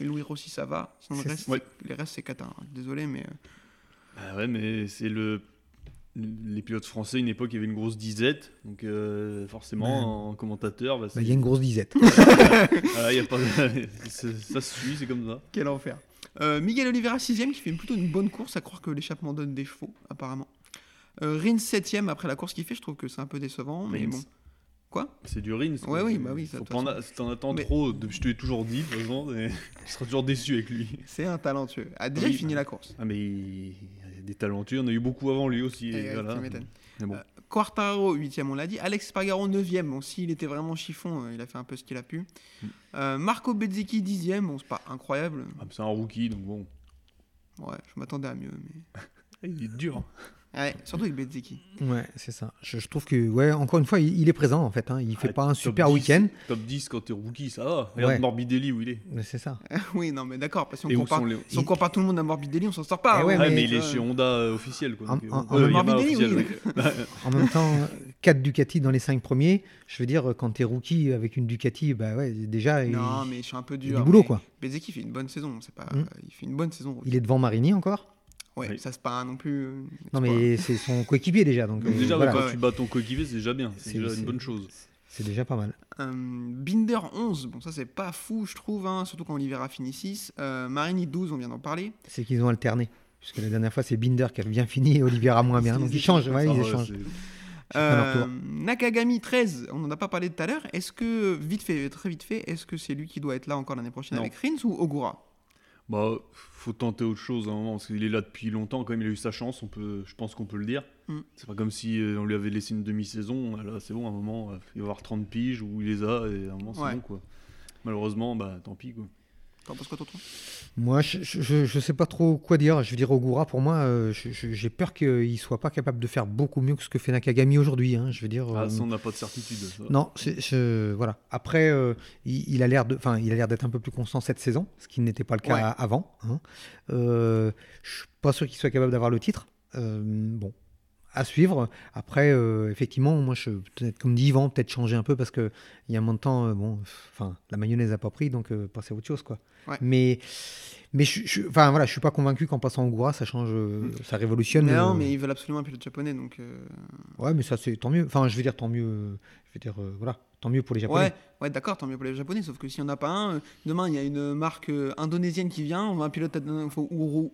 et Louis Rossi, ça va. Sinon, le C'est- reste, Ouais. c'est- les restes, c'est cata. Désolé, mais. Bah ouais, mais c'est le. Les pilotes français, une époque, il y avait une grosse disette. Donc, euh, forcément, en commentateur, bah, Bah, Il y a une grosse disette. voilà, il y a pas de- c'est- ça se suit, c'est comme ça. Quel enfer. Euh, Miguel Oliveira 6ème qui fait plutôt une bonne course, à croire que l'échappement donne des chevaux, apparemment. Euh, Rins 7ème après la course qu'il fait, je trouve que c'est un peu décevant, mais bon. Quoi? C'est du Rins. Ouais, oui, C'est- bah oui, ça, Faut a- Si t'en attends Mais- trop, je te l'ai toujours dit, de toute façon, tu seras toujours déçu avec lui. C'est un talentueux. Ah, déjà, Oui. il finit la course. Ah, mais des talentueux, en a eu beaucoup avant lui aussi. et Eh, voilà. bon. Euh, Quartaro 8ème, on l'a dit. Alex Spargaro 9ème. Bon, s'il était vraiment chiffon, euh, il a fait un peu ce qu'il a pu. Mm. Euh, Marco Bezzecchi 10ème. Bon, c'est pas incroyable. Ah, c'est un rookie, donc bon. Ouais, je m'attendais à mieux. Mais... Il est dur. Ouais, surtout avec Bezzecchi. Ouais, c'est ça. Je, je trouve que, ouais, encore une fois, il, il est présent en fait. hein. Il fait Ah, pas un super 10, week-end. Top 10 quand t'es rookie, ça va. Regarde Ouais. Morbidelli où il est. Mais c'est ça. oui, non, mais d'accord. Parce que si compare, sont les- si on compare tout le monde à Morbidelli, on s'en sort pas. Eh hein. ouais, Ouais, mais, mais- il est Euh, chez Honda euh, officiel. Quoi, En- donc, euh, en- en Euh, Morbidelli, officiel, oui. oui. En même temps, 4 Ducati dans les 5 premiers. Je veux dire, quand t'es rookie avec une Ducati, bah ouais, déjà, il, Non, mais je suis un peu il dur. du boulot mais quoi. Fait une bonne saison. C'est pas... Mm. Il fait une bonne saison. Il est devant Marini encore? Ouais, Oui. ça c'est pas non plus. euh, Non, mais c'est son coéquipier déjà. Donc, Donc euh, déjà, voilà. quand Ouais. tu bats ton coéquipier, c'est déjà bien. C'est déjà une bonne chose. c'est déjà pas mal. Euh, Binder 11, bon ça c'est pas fou je trouve, hein, surtout quand Oliveira finit 6. Euh, Marini 12, on vient d'en parler. C'est qu'ils ont alterné. Puisque la dernière fois, c'est Binder qui a bien fini et Oliveira moins bien. Donc ils changent. Ouais, ils ouais, échangent. Euh, Nakagami 13, on n'en a pas parlé tout à l'heure. Est-ce que, vite fait, très vite fait, est-ce que c'est lui qui doit être là encore l'année prochaine Non. avec Rins ou Ogura? Bah, faut tenter autre chose à un moment, parce qu'il est là depuis longtemps, quand même, il a eu sa chance, on peut, je pense qu'on peut le dire. Mm. C'est pas comme si euh, on lui avait laissé une demi-saison, là c'est bon, à un moment, euh, il va avoir 30 piges, ou il les a, et à un moment c'est Ouais. bon quoi. Malheureusement, bah tant pis quoi. T'en penses quoi, tonton? Moi, je, je, je- je sais pas trop quoi dire. Je veux dire, Ogura, pour moi, euh, j'ai peur qu'il soit pas capable de faire beaucoup mieux que ce que fait Nakagami aujourd'hui. hein. Je veux dire. Ah, euh, ça on n'a pas de certitude. ça. Non, je- voilà. Après, euh, il, il a l'air de, enfin, il a l'air d'être un peu plus constant cette saison, ce qui n'était pas le cas Ouais. avant. hein. Euh, je suis pas sûr qu'il soit capable d'avoir le titre. Euh, bon, à suivre. Après, euh, effectivement, moi, je peut-être comme dit Yvan, peut-être changer un peu parce que il y a un moment de temps, euh, bon, enfin, la mayonnaise a pas pris, donc euh, passer à autre chose, quoi. Ouais. Mais, mais je, enfin, voilà, je suis pas convaincu qu'en passant au Goura, ça change, euh, ça révolutionne. Mais Non, mais ils veulent absolument un pilote japonais, donc. Ouais, mais ça c'est tant mieux. Enfin, je veux dire tant mieux. Je veux dire, euh, voilà, tant mieux pour les Japonais. Ouais, ouais d'accord, tant mieux pour les japonais, sauf que s'il n'y en a pas un, euh, demain il y a une marque euh, indonésienne qui vient, on va un pilote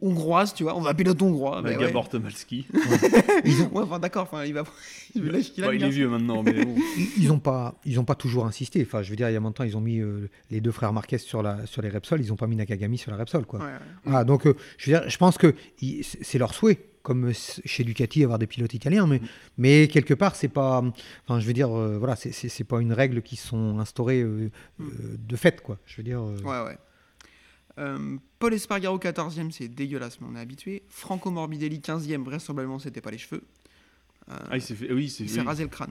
hongroise, tu vois, on va un pilote hongrois. Bah, bah ouais. Gabor Tomalski. Ouais, enfin d'accord, enfin il va. il lâche qu'il a Bah, il bien. est vieux maintenant, mais bon. Ils- n'ont pas, ils ont pas toujours insisté. Enfin, je veux dire, il y a longtemps, ils ont mis euh, les deux frères Marquez sur la, sur les Repsol. Ils n'ont pas mis Nakagami sur la Repsol, quoi. Ouais, ouais. Ah, donc, euh, je veux dire, je pense que c'est leur souhait, comme chez Ducati, avoir des pilotes italiens, mais, mais quelque part, c'est pas, enfin, je veux dire, euh, voilà, c'est- pas une règle qui sont instaurées euh, euh, de fait, quoi. Je veux dire. euh, Ouais, ouais. Euh, Paul Espargaro 14e, c'est dégueulasse, mais on est habitué. Franco Morbidelli 15e, vraisemblablement c'était pas les cheveux. Euh, Ah, il s'est fait. Oui, s'est rasé le crâne.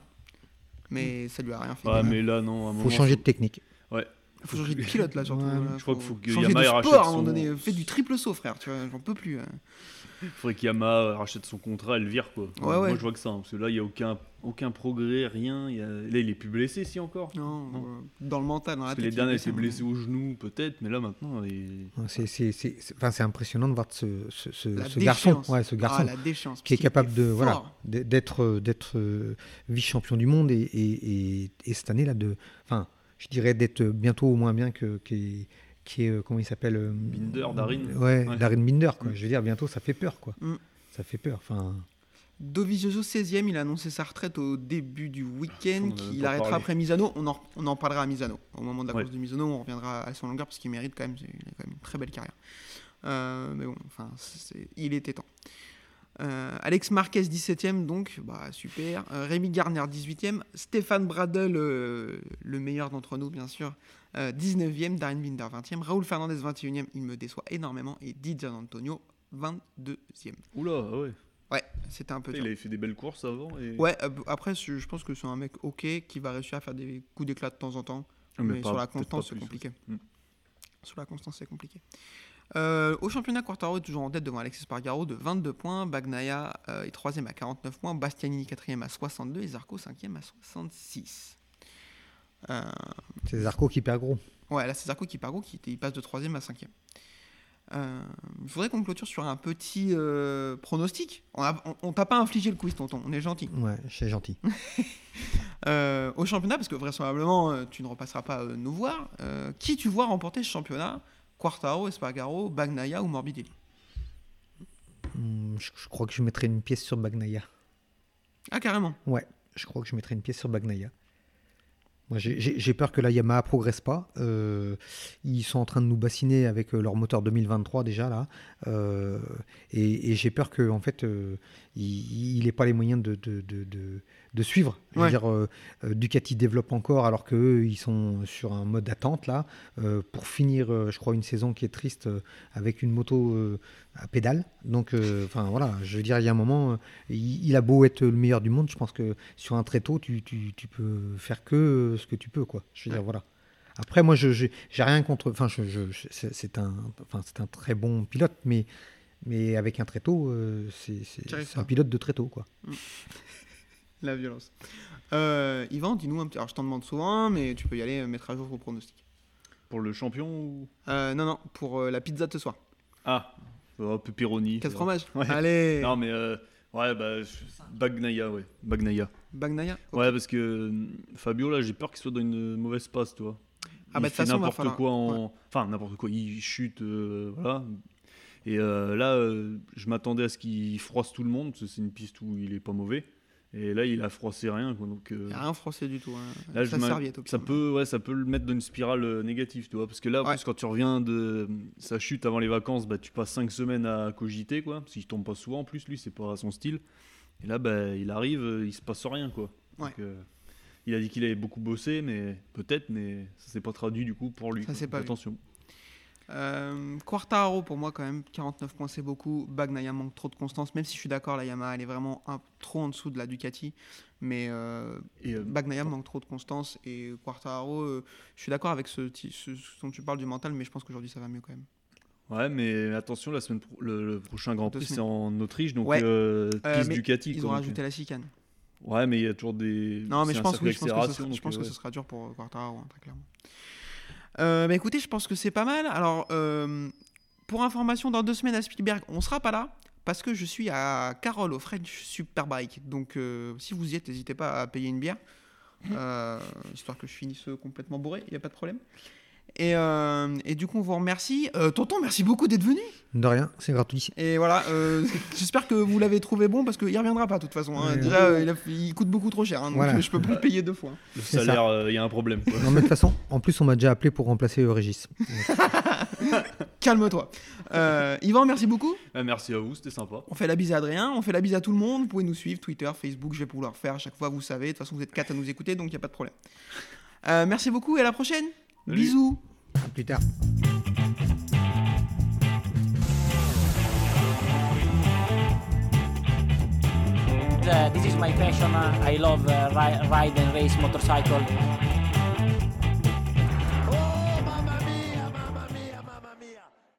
Mais ça lui a rien fait. Ah, mais là, non. à un faut moment, changer de technique. Ouais. Il faut changer de pilote là surtout. Ouais, je crois faut qu'il faut que changer Yamaha de rachète sport à un moment son- donné. Fais du triple saut, frère. Tu vois, j'en peux plus. hein. Il faudrait qu'Yamaha rachète son contrat et le vire, quoi. Ouais, Moi, ouais. je vois que ça, hein, parce que là, il n'y a aucun, aucun progrès, rien. il y a- Là, il est plus blessé, si encore. Non, Non. euh, dans le mental, dans la Parce que tête. les il derniers est étaient blessé, blessés au genou, peut-être, mais là, maintenant, il... C'est c'est- c'est- c'est- enfin, c'est impressionnant de voir ce, ce, ce- La ce garçon, déchéance. ouais, ce Ah, la qui est capable de, fort. d'être, euh, d'être euh, vice-champion du monde et, et, et- et cette année là de, enfin, je dirais d'être bientôt au moins bien que qui est, euh, comment il s'appelle euh, Binder, Darin. Ouais, Ouais. Darin Binder quoi. Mm. Je veux dire bientôt ça fait peur quoi. Mm. Ça fait peur. Enfin, Dovizioso 16e, il a annoncé sa retraite au début du week-end, qu'il arrêtera après Misano. On en, on en parlera à Misano. Au moment de la Ouais. course de Misano, on reviendra à son longueur parce qu'il mérite quand même, c'est- il a quand même une très belle carrière. Euh, mais bon, enfin, il était temps. Euh, Alex Marquez 17e, donc, bah super. Euh, Rémi Garner 18e. Stéphane Bradel, euh, le meilleur d'entre nous, bien sûr, euh, 19e. Darren Binder 20e. Raoul Fernandez 21e, il me déçoit énormément. Et Di Antonio 22e. Oula, ah ouais. Ouais, c'était un peu Il dur. avait fait des belles courses avant. Et... Ouais, euh, après, je je pense que c'est un mec ok qui va réussir à faire des coups d'éclat de temps en temps. Ah, mais pas- sur la constance, c'est compliqué. Mm. Sur la constance, c'est compliqué. Euh, au championnat, Quartaro est toujours en tête devant Alexis Spargaro de 22 points. Bagnaia euh, est troisième à 49 points. Bastianini quatrième à 62 et Zarco cinquième à 66. Euh, C'est Zarco qui perd gros. ouais, là c'est Zarco qui part gros, qui il passe de troisième à cinquième. Euh, Il faudrait qu'on clôture sur un petit pronostic. On, t'a pas infligé le quiz, tonton. On est gentil. Ouais, c'est gentil. Au championnat, parce que vraisemblablement tu ne repasseras pas nous voir, qui tu vois remporter ce championnat? Quartaro, Espargaro, Bagnaia ou Morbidelli? Hum, je, je crois que je mettrai une pièce sur Bagnaia. Ah, carrément. Ouais, je crois que je mettrai une pièce sur Bagnaia. Moi, j'ai- peur que la Yamaha progresse pas. Euh, ils sont en train de nous bassiner avec euh, leur moteur 2023 déjà là, Euh, et, et j'ai peur que en fait, euh, il n'ait pas les moyens de, de, de, suivre. Je veux Ouais. dire, euh, euh, Ducati développe encore alors qu'eux, ils sont sur un mode d'attente là euh, pour finir, euh, je crois, une saison qui est triste avec une moto à pédale. Donc, enfin voilà, je veux dire, il y a un moment, il, il a beau être le meilleur du monde, je pense que sur un tréteau, tu, tu, tu peux faire que ce que tu peux, quoi. Je veux dire, voilà. Après, moi, je j'ai rien contre. Enfin, je, je- c'est un, enfin, c'est un très bon pilote, mais mais avec un tréteau, euh, c'est un pilote de tréteau, quoi. La violence. Euh, Yvan, dis-nous un petit. Alors, je t'en demande souvent, mais tu peux y aller euh, mettre à jour vos pronostics. Pour le champion ou... Euh, non, non, pour euh, la pizza de ce soir. Ah, oh, pepperoni. Quatre c'est fromages Ouais. Allez Non, mais euh, ouais, bah, je- Bagnaia, ouais. Bagnaia. Bagnaia. Ouais, parce que euh, Fabio, là, j'ai peur qu'il soit dans une mauvaise passe, tu vois. Ah, il bah, de toute fait n'importe quoi en. Enfin, n'importe quoi. Il chute, euh, voilà. Et euh, là, euh, je m'attendais à ce qu'il froisse tout le monde, parce que c'est une piste où il est pas mauvais. Et là, il a froissé rien, quoi. Donc, euh, Il a rien français du tout. Hein. Là, Ça serviette, ça peut, ouais, ça peut le mettre dans une spirale négative, tu vois. Parce que là, en Ouais. plus, quand tu reviens de sa chute avant les vacances, bah, tu passes 5 semaines à cogiter, quoi. Parce qu'il tombe pas souvent, en plus, lui, c'est pas son style. Et là, bah, il arrive, il se passe rien, quoi. Ouais. Donc, il a dit qu'il avait beaucoup bossé, mais peut-être, mais ça s'est pas traduit du coup pour lui. Ça pas vu. Euh, Quartaro, pour moi, quand même, 49 points, c'est beaucoup. Bagnaia manque trop de constance, même si je suis d'accord, la Yamaha, elle est vraiment un, trop en dessous de la Ducati. Mais euh, Et euh, Bagnaia manque trop de constance. Et Quartaro, euh, je suis d'accord avec ce, ti- ce, ce dont tu parles du mental, mais je pense qu'aujourd'hui, ça va mieux quand même. ouais, mais attention, la semaine pro- le, le prochain Grand Prix, c'est en Autriche, donc Ouais. euh, piste Ducati. Ils quoi, ont donc, rajouté la chicane. Ouais, mais il y a toujours des. Non, mais je pense, circuit oui, je pense, que, ce d'accélération, sera, je donc, pense que ouais. ce sera dur pour Quartaro, hein, très clairement. Euh, bah écoutez, je pense que c'est pas mal. Alors, euh, pour information, dans deux semaines à Spielberg, on sera pas là parce que je suis à Carole au French Superbike. Donc, euh, si vous y êtes, n'hésitez pas à payer une bière, euh, histoire que je finisse complètement bourré. Il n'y a pas de problème. Et, euh, et du coup, on vous remercie. Euh, tonton, merci beaucoup d'être venu. De rien, c'est gratuit. Et voilà, euh, j'espère que vous l'avez trouvé bon parce qu'il ne reviendra pas de toute façon. hein. Ouais. Déjà, il, a- il coûte beaucoup trop cher, hein, donc Voilà. je peux pas le payer deux fois. hein. Le salaire, euh, il y a un problème. quoi. Non, mais de toute façon, en plus, on m'a déjà appelé pour remplacer euh, Régis. Calme-toi. Euh, Yvan, merci beaucoup. Ah, merci à vous, c'était sympa. On fait la bise à Adrien, on fait la bise à tout le monde. Vous pouvez nous suivre, Twitter, Facebook, je vais pouvoir le faire à chaque fois, vous savez. De toute façon, vous êtes quatre à nous écouter, donc il n'y a pas de problème. Euh, merci beaucoup et à la prochaine. Salut. Bisous. À plus tard. Uh, this is my passion. Uh, I love uh, ri- ride and race motorcycle.